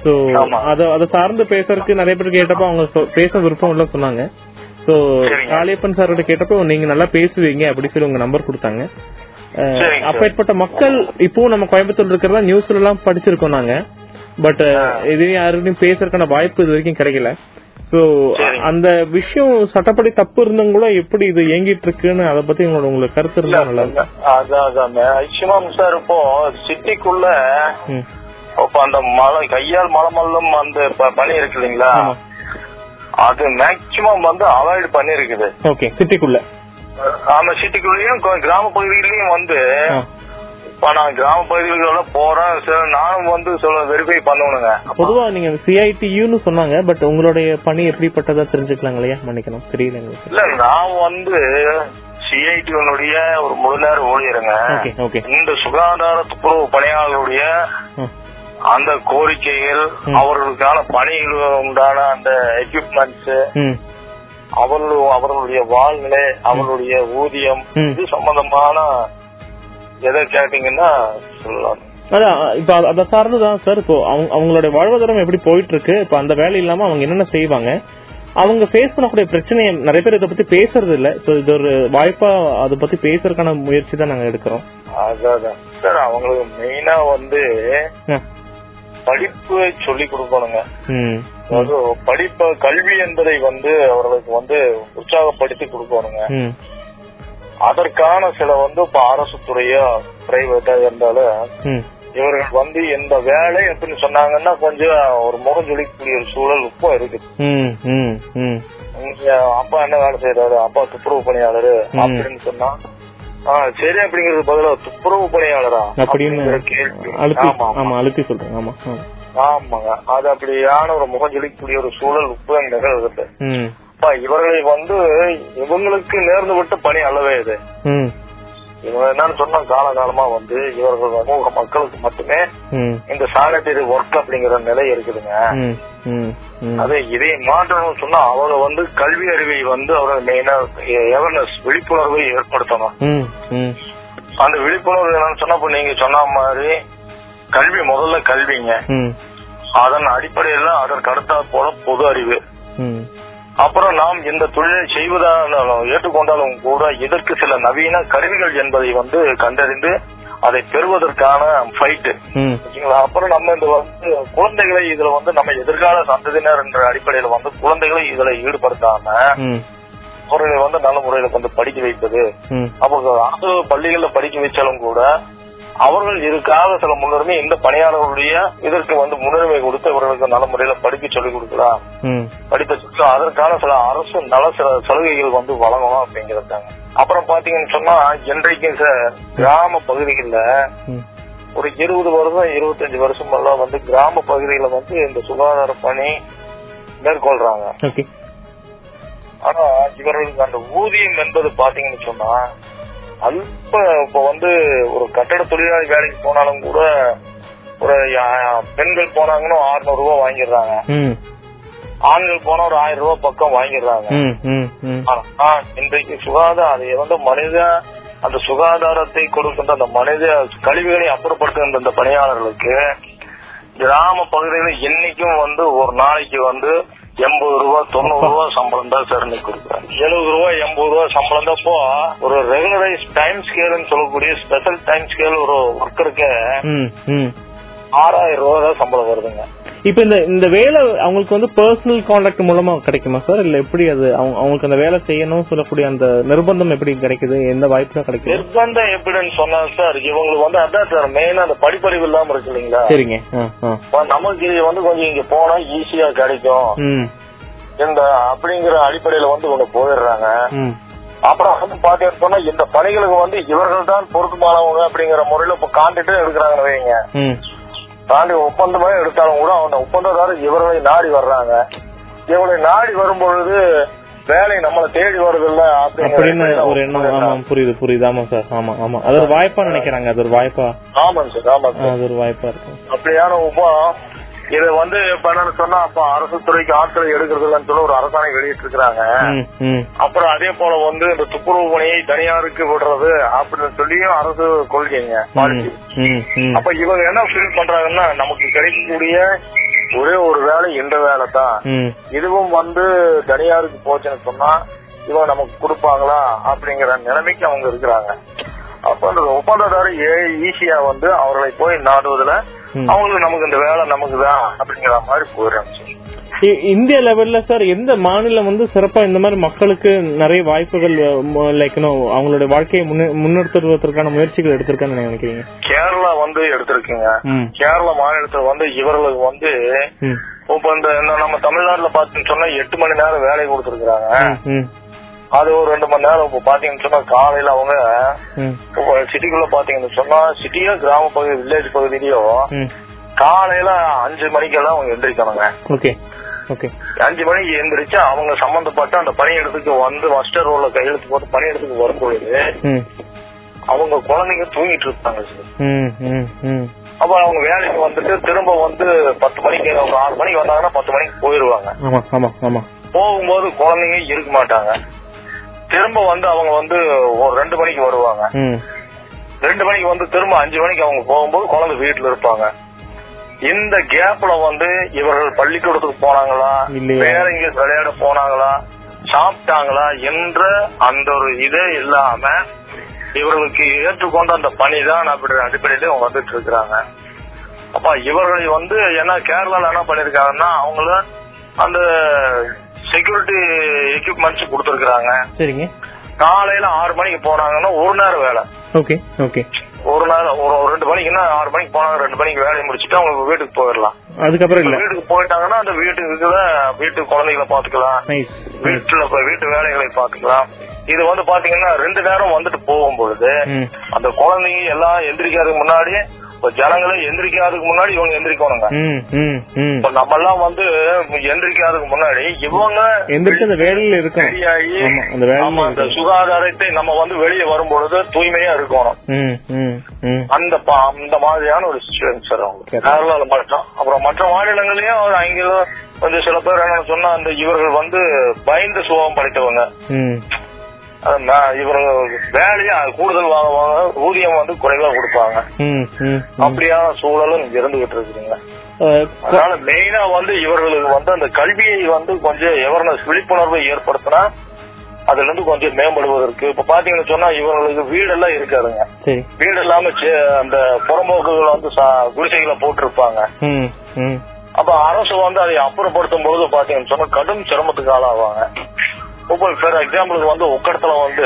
சோ அத அத சார்ந்து பேசுறதுக்கு நிறைய பேர் கேட்டப்போ அவங்க பேச விருப்பம் இல்ல சொன்னாங்க. சோ காளியப்பன் சார் கிட்ட கேட்டப்போ நீங்க நல்லா பேசுவீங்க அப்படி சொல்லி உங்க நம்பர் கொடுத்தாங்க. அப்பேற்பட்ட மக்கள் இப்போ நம்ம கோயம்புத்தூர் இருக்கிறதா நியூஸ்ல எல்லாம் படிச்சிருக்கோம் நாங்க. பட் இது யாருக்கும் பேசுறதுக்கான வாய்ப்பு இது வரைக்கும் கிடைக்கல. சோ அந்த விஷயம் சட்டப்படி தப்பு இருந்தும் கூட எப்படி இது இயங்கிட்டு இருக்குன்னு அதை பத்தி உங்களோட உங்களுக்கு கருத்து இருந்தா நல்லா அதான் அதான். ஐஷிமாம் சார் இப்போ சிட்டிக்குள்ள. இப்ப அந்த மலை கையால் மலை மல்லம் அந்த ப- பனி இருக்கு இல்லைங்களா அது மேக்சிமம் வந்து அவாய்ட் பண்ணிருக்குது ஓகே சிட்டிக்குள்ள. ஆமா சிட்டிக்குள்ளேயும் கிராம பகுதிகளிலும் வந்து இப்ப நான் கிராம பகுதிகளோட போறேன் நானும் வந்து சொல்ல வெரிஃபை பண்ணணுங்க. பொதுவா நீங்க சிஐடியூன்னு சொன்னாங்க பட் உங்களுடைய பணி எப்படிப்பட்டதா தெரிஞ்சுக்கலாங்க இல்லையா மன்னிக்கணும். தெரியல இல்ல நான் வந்து சிஐடினுடைய ஒரு முழு நேர ஊழியருங்க இந்த சுகாதார துப்புரவு பணியாளர்களுடைய. அந்த கோரிக்கைகள் அவர்களுக்கான பணிகள் உண்டான அந்த எக்யூப்மெண்ட்ஸ் அவர்கள் அவர்களுடைய வாழ்நிலை அவர்களுடைய ஊதியம். இது சம்பந்தமான எதை கேட்டீங்கன்னா சொல்லலாம். அதான் இப்ப அத- சார்ந்துதான் சார் இப்போ அவங்க அவங்களுடைய வாழ்வாதாரம் எப்படி போயிட்டு இருக்கு இப்ப அந்த வேலை இல்லாம அவங்க என்னென்ன செய்வாங்க அவங்க ஃபேஸ் பண்ணக்கூடிய பிரச்சனையை நிறைய பேர் இதை பத்தி பேசுறது இல்ல. சோ இது ஒரு வாய்ப்பா அதை பத்தி பேசுறதுக்கான முயற்சி தான் நாங்க எடுக்கிறோம். அதான் சார் அவங்களுக்கு மெயினா வந்து. படிப்பு சொல்லி கொடுக்கணுங்க. படிப்பு கல்வி என்பதை வந்து அவர்களுக்கு வந்து உற்சாகப்படுத்தி கொடுக்கணுங்க. அதற்கான சில வந்து இப்ப அரசு துறையோ பிரைவேட்டா இருந்தாலும் இவர்கள் வந்து இந்த வேலை அப்படின்னு சொன்னாங்கன்னா கொஞ்சம் ஒரு முகம் ஜொலிக்கக்கூடிய ஒரு சூழல் இப்போ இருக்குது. அப்பா என்ன வேலை செய்யறாரு அப்பா துப்புரவு பணியாளரு. அப்படின்னு சொன்னா ஆ, சரி அப்படிங்கிறது பதிலா துப்புரவு பணியாளரா அப்படின்னு அழுத்தி ஆமா ஆமா. அழுத்தி சொல்றேன். ஆமா. ஆமாங்க. அது அப்படியான ஒரு முகம் ஜொலிக்கக்கூடிய ஒரு சூழல் இப்போ நிகழ்கிறது. இவர்களை வந்து இவங்களுக்கு நேர்ந்து விட்ட பணி அல்லவே இது. இவங்க என்னன்னு சொன்னா காலகாலமா வந்து இவர்கள் சமூக மக்களுக்கு மட்டுமே இந்த சானிட்டரி ஒர்க் அப்படிங்கிற நிலை இருக்குதுங்க. அது இதை மாற்றணும்னு சொன்னா அவங்க வந்து கல்வி அறிவை வந்து அவங்க மெயினா அவேர்னஸ் விழிப்புணர்வை ஏற்படுத்தணும். அந்த விழிப்புணர்வு என்னன்னு சொன்னா இப்ப நீங்க சொன்ன மாதிரி கல்வி முதல்ல கல்விங்க. அதன் அடிப்படையில அதற்கு அடுத்த போல பொது அறிவு. அப்புறம் நாம் இந்த தொழிலை செய்வதாலும் ஏற்றுக்கொண்டாலும் கூட இதற்கு சில நவீன கருவிகள் என்பதை வந்து கண்டறிந்து அதை பெறுவதற்கான ஃபைட்டு ஓகேங்களா? அப்புறம் நம்ம இந்த வந்து குழந்தைகளை இதுல வந்து நம்ம எதிர்கால சந்ததியினர் என்ற அடிப்படையில வந்து குழந்தைகளை இதுல ஈடுபடுத்தாம அவர்களை வந்து நல்ல முறையில வந்து படிக்க வைப்பது. அப்போ அரசு பள்ளிகள்ல படிக்க வச்சாலும் கூட அவர்கள் இதுக்காக சில முன்னுரிமை இந்த பணியாளர்களுடைய இதற்கு வந்து முன்னுரிமை கொடுத்து இவர்களுக்கு நல்ல முறையில படிக்க சொல்லிக் கொடுக்கலாம் படிப்பை சுற்று அதற்கான சில அரசு நல சில சலுகைகள் வந்து வழங்கணும் அப்படிங்கிறதாங்க அப்புறம் பாத்தீங்கன்னு சொன்னா இன்றைக்கு சார் கிராம பகுதிகளில் ஒரு இருபது வருஷம் இருபத்தஞ்சு வருஷம் எல்லாம் வந்து கிராம பகுதியில வந்து இந்த சுகாதார பணி மேற்கொள்றாங்க. ஆனா இவர்களுக்கு அந்த ஊதியம் என்பது பாத்தீங்கன்னு சொன்னா அல்ப இப்ப வந்து ஒரு கட்டட தொழிலாளி வேலைக்கு போனாலும் கூட ஒரு பெண்கள் போனாங்கன்னா 600 ரூபாய் வாங்கிடுறாங்க. ஆண்கள் போனா ஒரு ஆயிரம் ரூபாய் பக்கம் வாங்கிடுறாங்க. ஆனா இன்றைக்கு சுகாதார அதை வந்து மனித அந்த சுகாதாரத்தை கொடுக்கின்ற அந்த மனித கழிவுகளை அப்புறப்படுத்துகின்ற அந்த பணியாளர்களுக்கு கிராம பகுதிகளில் என்னைக்கும் வந்து ஒரு நாளைக்கு வந்து எண்பது ரூபா தொண்ணூறு ரூபா சம்பளம் தான் சார் இன்னைக்கு கொடுக்குறாங்க. எழுபது ரூபா எண்பது ரூபா சம்பளம் தான். இப்போ ஒரு ரெகுலரைஸ் டைம் ஸ்கேல்னு சொல்லக்கூடிய ஸ்பெஷல் டைம் ஸ்கேல் ஒரு ஒர்க்கருக்கு ஆறாயிரம் ரூபா தான் சம்பளம் வருதுங்க. இப்ப இந்த இந்த வேலை அவங்களுக்கு வந்து பர்சனல் கான்டாக்ட் மூலமா கிடைக்குமா சார் இல்ல எப்படி அது அவங்க அவங்களுக்கு அந்த வேலை செய்யணும் சொல்லக்கூடிய அந்த நிர்பந்தம் எப்படி கிடைக்குது? எந்த வாய்ப்புல கிடைக்குது? நிர்பந்தம் எப்படின்னு சொன்னா சார் இவங்களுக்கு வந்து அதான் சார் மெயினா அந்த படிப்பறிவு இல்லாம இருக்கு இல்லைங்களா? சரிங்க. நமக்கு இது வந்து கொஞ்சம் இங்க போனா ஈஸியா கிடைக்கும். இந்த அப்படிங்கிற அடிப்படையில வந்து இவங்க போயிடுறாங்க. அப்புறம் வந்து பாத்தீங்கன்னு சொன்னா இந்த பணிகளுக்கு வந்து இவர்கள் தான் பொருத்தமானவங்க அப்படிங்கிற முறையில இப்ப காண்டிட்டு எடுக்கிறாங்கன்னு வைங்க தாண்டி ஒப்பந்தமே எடுத்தாலும் கூட அந்த ஒப்பந்ததாரர் இவர்களை நாடி வர்றாங்க. இவர்களை நாடி வரும்பொழுது வேலை நம்மளை தேடி வருது இல்ல அப்படின்னு ஒரு எண்ணம். ஆமா புரியுது புரியுது. ஆமா சார். ஆமா ஆமா அது ஒரு வாய்ப்பா நினைக்கிறாங்க அது ஒரு வாய்ப்பா. ஆமாங்க சார் ஆமாங்க ஆ, சார். அது ஒரு வாய்ப்பா இருக்கும். அப்படியான உபா இது வந்து என்னன்னு சொன்னா அப்ப அரசு துறைக்கு ஆட்களை எடுக்கிறது இல்லைன்னு சொல்லி ஒரு அரசாணை வெளியிட்டு இருக்கிறாங்க அப்புறம் அதே போல வந்து இந்த துப்புரவு பணியை தனியாருக்கு விடுறது அப்படின்னு சொல்லியும் அரசு கொள்கைங்க அப்ப இவங்க என்ன ஃபீல் பண்றாங்கன்னா நமக்கு கிடைக்கக்கூடிய ஒரே ஒரு வேலை இந்த வேலை தான். இதுவும் வந்து தனியாருக்கு போச்சுன்னு சொன்னா இவங்க நமக்கு கொடுப்பாங்களா அப்படிங்கிற நிலைமைக்கு அவங்க இருக்கிறாங்க. அப்ப அந்த ஒப்பந்ததாரர் ஈஸியா வந்து அவர்களை போய் நாடுவதுல. அவங்களுக்கு நமக்கு இந்த வேலை நமக்கு தான் அப்படிங்கிற மாதிரி போயிடுறாங்க இந்திய லெவல்ல சார் எந்த மாநிலம் வந்து சிறப்பா இந்த மாதிரி மக்களுக்கு நிறைய வாய்ப்புகள் லைக் அவங்களுடைய வாழ்க்கையை முன்னே- முன்னெடுத்துவதற்கான முயற்சிகள் எடுத்திருக்கான்னு நினைக்கிறீங்க? கேரளா வந்து எடுத்திருக்குங்க. கேரளா மாநிலத்துல வந்து இவர்களுக்கு வந்து இப்ப இந்த நம்ம தமிழ்நாட்டுல பாத்தீங்கன்னு சொன்னா எட்டு மணி நேரம் வேலை கொடுத்திருக்காங்க ம். அது ஒரு ரெண்டு மணி நேரம் இப்ப பாத்தீங்கன்னு சொன்னா காலையில அவங்க சிட்டிக்குள்ள பாத்தீங்கன்னு சொன்னா சிட்டியோ கிராம பகுதி வில்லேஜ் பகுதியிலயோ காலையில அஞ்சு மணிக்கெல்லாம் அவங்க எந்திரிக்கணுங்க அஞ்சு மணிக்கு எந்திரிச்சு அவங்க சம்பந்தப்பட்ட அந்த பணியிடத்துக்கு வந்து மஸ்டர் ரோல்ல கையெழுத்து போட்டு பணியிடத்துக்கு வரும்பொழுது ம். அவங்க குழந்தைங்க தூங்கிட்டு இருப்பாங்க சார் அப்ப அவங்க வேலைக்கு வந்துட்டு திரும்ப வந்து பத்து மணிக்கு ஒரு ஆறு மணிக்கு வந்தாங்கன்னா பத்து மணிக்கு போயிருவாங்க போகும்போது குழந்தைங்க இருக்க மாட்டாங்க. திரும்ப வந்து அவங்க வந்து ஒரு ரெண்டு மணிக்கு வருவாங்க. ரெண்டு மணிக்கு வந்து திரும்ப அஞ்சு மணிக்கு அவங்க போகும்போது குழந்தை வீட்டுல இருப்பாங்க. இந்த கேப்ல வந்து இவர்கள் பள்ளிக்கூடத்துக்கு போனாங்களா? வேற எங்க விளையாட போனாங்களா? சாப்பிட்டாங்களா? என்ற அந்த ஒரு இதே இல்லாம இவர்களுக்கு ஏற்றுக்கொண்ட அந்த பணி தான் அப்படின்ற அடிப்படையில அவங்க வந்துட்டு இருக்கிறாங்க. அப்ப இவர்களை வந்து என்ன கேரளால என்ன பண்ணிருக்காங்கன்னா அவங்கள அந்த செக்யூரிட்டி எக்யூப்மெண்ட்ஸ் கொடுத்துருக்காங்க சரிங்க. காலையில ஆறு மணிக்கு போனாங்கன்னா ஒரு நேரம் வேலை. Okay okay. ஒரு நேரம் ஒரு ரெண்டு மணிக்குன்னா ஆறு மணிக்கு போனாங்க ரெண்டு மணிக்கு வேலையை முடிச்சுட்டு அவங்க வீட்டுக்கு போயிடலாம். அதுக்கப்புறம் இல்ல. வீட்டுக்கு போயிட்டாங்கன்னா அந்த வீட்டுக்கு வீட்டு குழந்தைகளை பாத்துக்கலாம் வீட்டுல வீட்டு வேலைகளை பாத்துக்கலாம் இது வந்து பாத்தீங்கன்னா ரெண்டு நேரம் வந்துட்டு போகும் பொழுது அந்த குழந்தைங்க எல்லாம் எந்திரிக்கிறதுக்கு முன்னாடி இப்ப ஜனங்களே எந்திரிக்காததுக்கு முன்னாடி இவங்க எந்திரிக்கணுங்க. இப்ப நம்ம எல்லாம் வந்து எந்திரிக்காததுக்கு முன்னாடி இவங்க எந்திரிச்சு அந்த வேலையில ஆமா அந்த சுகாதாரத்தை நம்ம வந்து வெளியே வரும்பொழுது தூய்மையா இருக்கணும். அந்த அந்த மாதிரியான ஒரு சுச்சுவேஷன் சார் அவங்க. கேரளால மட்டும். அப்புறம் மற்ற மாநிலங்களையும் அங்க கொஞ்சம் சில பேர் என்ன சொன்னா அந்த இவர்கள் வந்து பயந்த சுபாவம் படைத்தவங்க. இவர்கள் வேலையா கூடுதல் வாங்குவாங்க ஊதியம் வந்து குறைவா கொடுப்பாங்க. அப்படியான சூழலும் இங்க இருந்துகிட்டு இருக்குதுங்க. அஹ், அதனால மெயினா வந்து இவர்களுக்கு வந்து அந்த கல்வியை வந்து கொஞ்சம் எவர்னஸ் விழிப்புணர்வை ஏற்படுத்தினா அதுல இருந்து கொஞ்சம் மேம்படுவதற்கு. இப்ப பாத்தீங்கன்னு சொன்னா இவர்களுக்கு வீடெல்லாம் இருக்காதுங்க. வீடு இல்லாம அந்த புறம்போக்குகள் வந்து குடிசைகளை போட்டிருப்பாங்க. அப்ப அரசு வந்து அதை அப்புறப்படுத்தும் பொழுது பாத்தீங்கன்னு சொன்னா கடும் சிரமத்துக்கு ஆளாவாங்க. இப்போ ஃபார் எக்ஸாம்பிளுக்கு வந்து ஒக்கடத்துல வந்து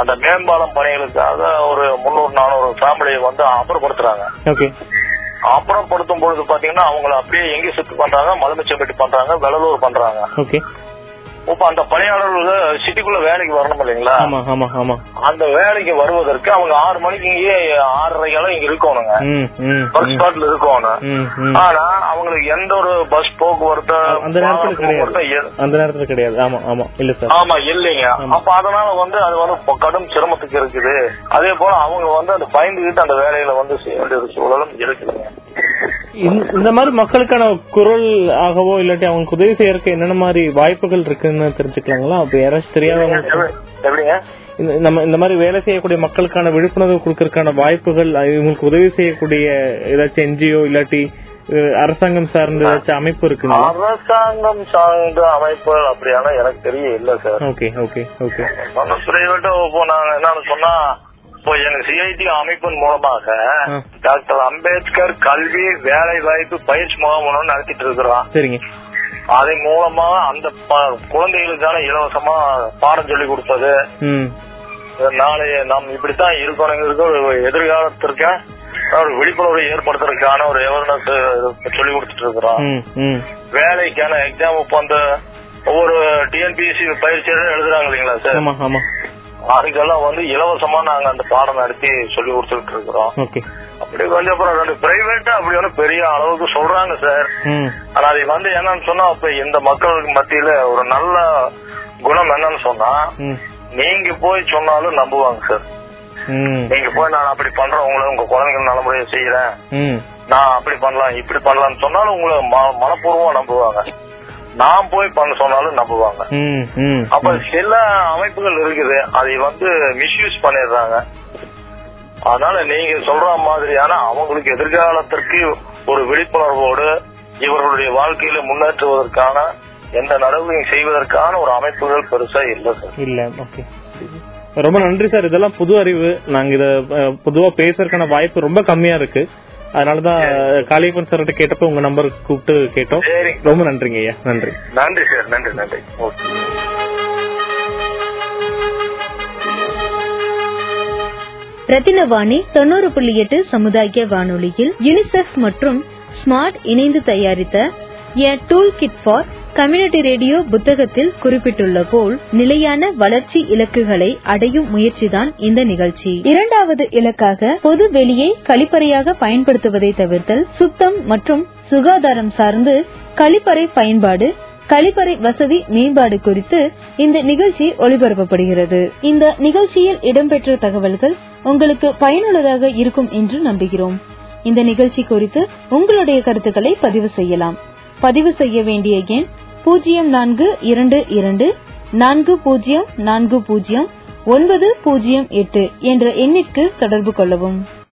அந்த மேம்பாலம் பணிகளுக்காக ஒரு முன்னூறு நானூறு ஃபேமிலியை வந்து அப்புறப்படுத்துறாங்க. அப்புறப்படுத்தும் பொழுது பாத்தீங்கன்னா அவங்கள அப்படியே எங்க சுத்து பண்றாங்க மலைமிச்சம்பட்டி பண்றாங்க வெள்ளலூர் பண்றாங்க. இப்ப அந்த பணியாளர்கள் சிட்டிக்குள்ள வேலைக்கு வரணும் இல்லைங்களா? ஆமா ஆமா ஆமா. அந்த வேலைக்கு வருவதற்கு அவங்க ஆறு மணிக்கு இங்கே ஆறரைக்கெல்லாம் இங்க இருக்கணுங்க. ஒர்க் ஸ்பாட்ல இருக்கணும். ஆனா அவங்களுக்கு எந்த ஒரு பஸ் போக்குவரத்து அந்த நேரத்துல கிடையாது. அந்த நேரத்துல கிடையாது. ஆமா ஆமா. இல்ல சார். ஆமா இல்லைங்க. அப்ப அதனால வந்து அது வந்து கடும் சிரமத்துக்கு இருக்குது. அதே போல அவங்க வந்து அந்த பயந்துகிட்டு அந்த வேலையில வந்து செய்ய வேண்டிய சூழலும் இருக்குதுங்க. இந்த- மாதிரி மக்களுக்கான குரல் ஆகவோ இல்லாட்டி அவங்களுக்கு உதவி செய்யறதுக்கு என்னென்ன மாதிரி வாய்ப்புகள் இருக்குன்னு தெரிஞ்சுக்கலாங்களா? அப்ப யாராச்சும் தெரியாதவங்க நம்ம இந்த மாதிரி வேலை செய்யக்கூடிய மக்களுக்கான விழிப்புணர்வு கொடுக்கறதுக்கான வாய்ப்புகள் இவங்களுக்கு உதவி செய்யக்கூடிய ஏதாச்சும் என்ஜிஓ இல்லாட்டி அரசாங்கம் சார்ந்த ஏதாச்சும் அமைப்பு இருக்குங்களா? அரசாங்கம் சார்ந்த அமைப்புகள் அப்படியான எனக்கு தெரிய இல்ல சார். Okay okay okay. பிரைவேட்டா இப்போ நாங்க என்னன்னு சொன்னா இப்போ எங்க சிஐடி அமைப்பின் மூலமாக டாக்டர் அம்பேத்கர் கல்வி வேலை வாய்ப்பு பயிற்சி முகாம் நடத்திட்டு இருக்கிறோம் சரிங்க. அதன் மூலமா அந்த குழந்தைகளுக்கான இலவசமா பாடம் சொல்லி கொடுத்தது. ம். நாளைய நாம் இப்படித்தான் இருக்கணுங்கிறது எதிர்காலத்திற்கு ஒரு விழிப்புணர்வு ஏற்படுத்துறதுக்கான ஒரு எவர்னஸ் சொல்லி கொடுத்துட்டு இருக்கிறோம் வேலைக்கான எக்ஸாம் இப்போ அந்த ஒவ்வொரு டிஎன்பிஎஸ்சி பயிற்சியாளர் எழுதுறாங்க இல்லைங்களா சார்? அதுக்கெல்லாம் வந்து இலவசமா நாங்க அந்த பாடம் நடத்தி சொல்லி கொடுத்துட்டு இருக்கிறோம். அப்படி கொஞ்சம் அப்புறம் ரெண்டு பிரைவேட்டா அப்படி ஒன்றும் பெரிய அளவுக்கு சொல்றாங்க சார் ஆனா அது வந்து என்னன்னு சொன்னா அப்ப இந்த மக்களுக்கு மத்தியில ஒரு நல்ல குணம் என்னன்னு சொன்னா நீங்க போய் சொன்னாலும் நம்புவாங்க சார் நீங்க போய் நான் அப்படி பண்றேன் உங்களை உங்க குழந்தைங்க நல்லமுறையா செய்யறேன். நான் அப்படி பண்ணலாம் இப்படி பண்ணலாம்னு சொன்னாலும் உங்களை மனப்பூர்வமா நம்புவாங்க. நான் போய் பண்ண சொன்னாலும் நம்புவாங்க. அப்ப சில அமைப்புகள் இருக்குது. அதை வந்து மிஸ்யூஸ் பண்ணிடுறாங்க. அதனால நீங்க சொல்ற மாதிரியான அவங்களுக்கு எதிர்காலத்திற்கு ஒரு விழிப்புணர்வோடு இவர்களுடைய வாழ்க்கையில முன்னேற்றுவதற்கான எந்த நடவடிக்கை செய்வதற்கான ஒரு அமைப்புகள் பெருசா இல்ல சார். இல்ல ஓகே ரொம்ப நன்றி சார். இதெல்லாம் புது அறிவு. நாங்க இத பொதுவா பேசுறதுக்கான வாய்ப்பு ரொம்ப கம்மியா இருக்கு. அதனாலதான் காளியப்பன் சார்கிட்ட கேட்டப்ப உங்க நம்பர் கூப்பிட்டு கேட்டோம். ரொம்ப நன்றிங்க ஐயா. நன்றி. நன்றி சார் நன்றி நன்றி. ஓகே. ரத்தினவாணி தொண்ணூறு புள்ளி எட்டு சமுதாய வானொலியில் யுனிசெஃப் மற்றும் ஸ்மார்ட் இணைந்து தயாரித்த a tool kit for community radio புத்தகத்தில் குறிப்பிட்டுள்ள போல் நிலையான வளர்ச்சி இலக்குகளை அடையும் முயற்சிதான் இந்த நிகழ்ச்சி. இரண்டாவது இலக்காக பொது வெளியை கழிப்பறையாக பயன்படுத்துவதை தவிர்த்தல் சுத்தம் மற்றும் சுகாதாரம் சார்ந்து கழிப்பறை பயன்பாடு கழிப்பறை வசதி மேம்பாடு குறித்து இந்த நிகழ்ச்சி ஒளிபரப்பப்படுகிறது. இந்த நிகழ்ச்சியில் இடம்பெற்ற தகவல்கள் உங்களுக்கு பயனுள்ளதாக இருக்கும் என்று நம்புகிறோம். இந்த நிகழ்ச்சி குறித்து உங்களுடைய கருத்துக்களை பதிவு செய்யலாம். பதிவு செய்ய வேண்டிய எண் பூஜ்ஜியம் நான்கு இரண்டு இரண்டு நான்கு பூஜ்ஜியம் நான்கு பூஜ்ஜியம் ஒன்பது பூஜ்ஜியம் எட்டு என்ற எண்ணிற்கு தொடர்பு கொள்ளவும்.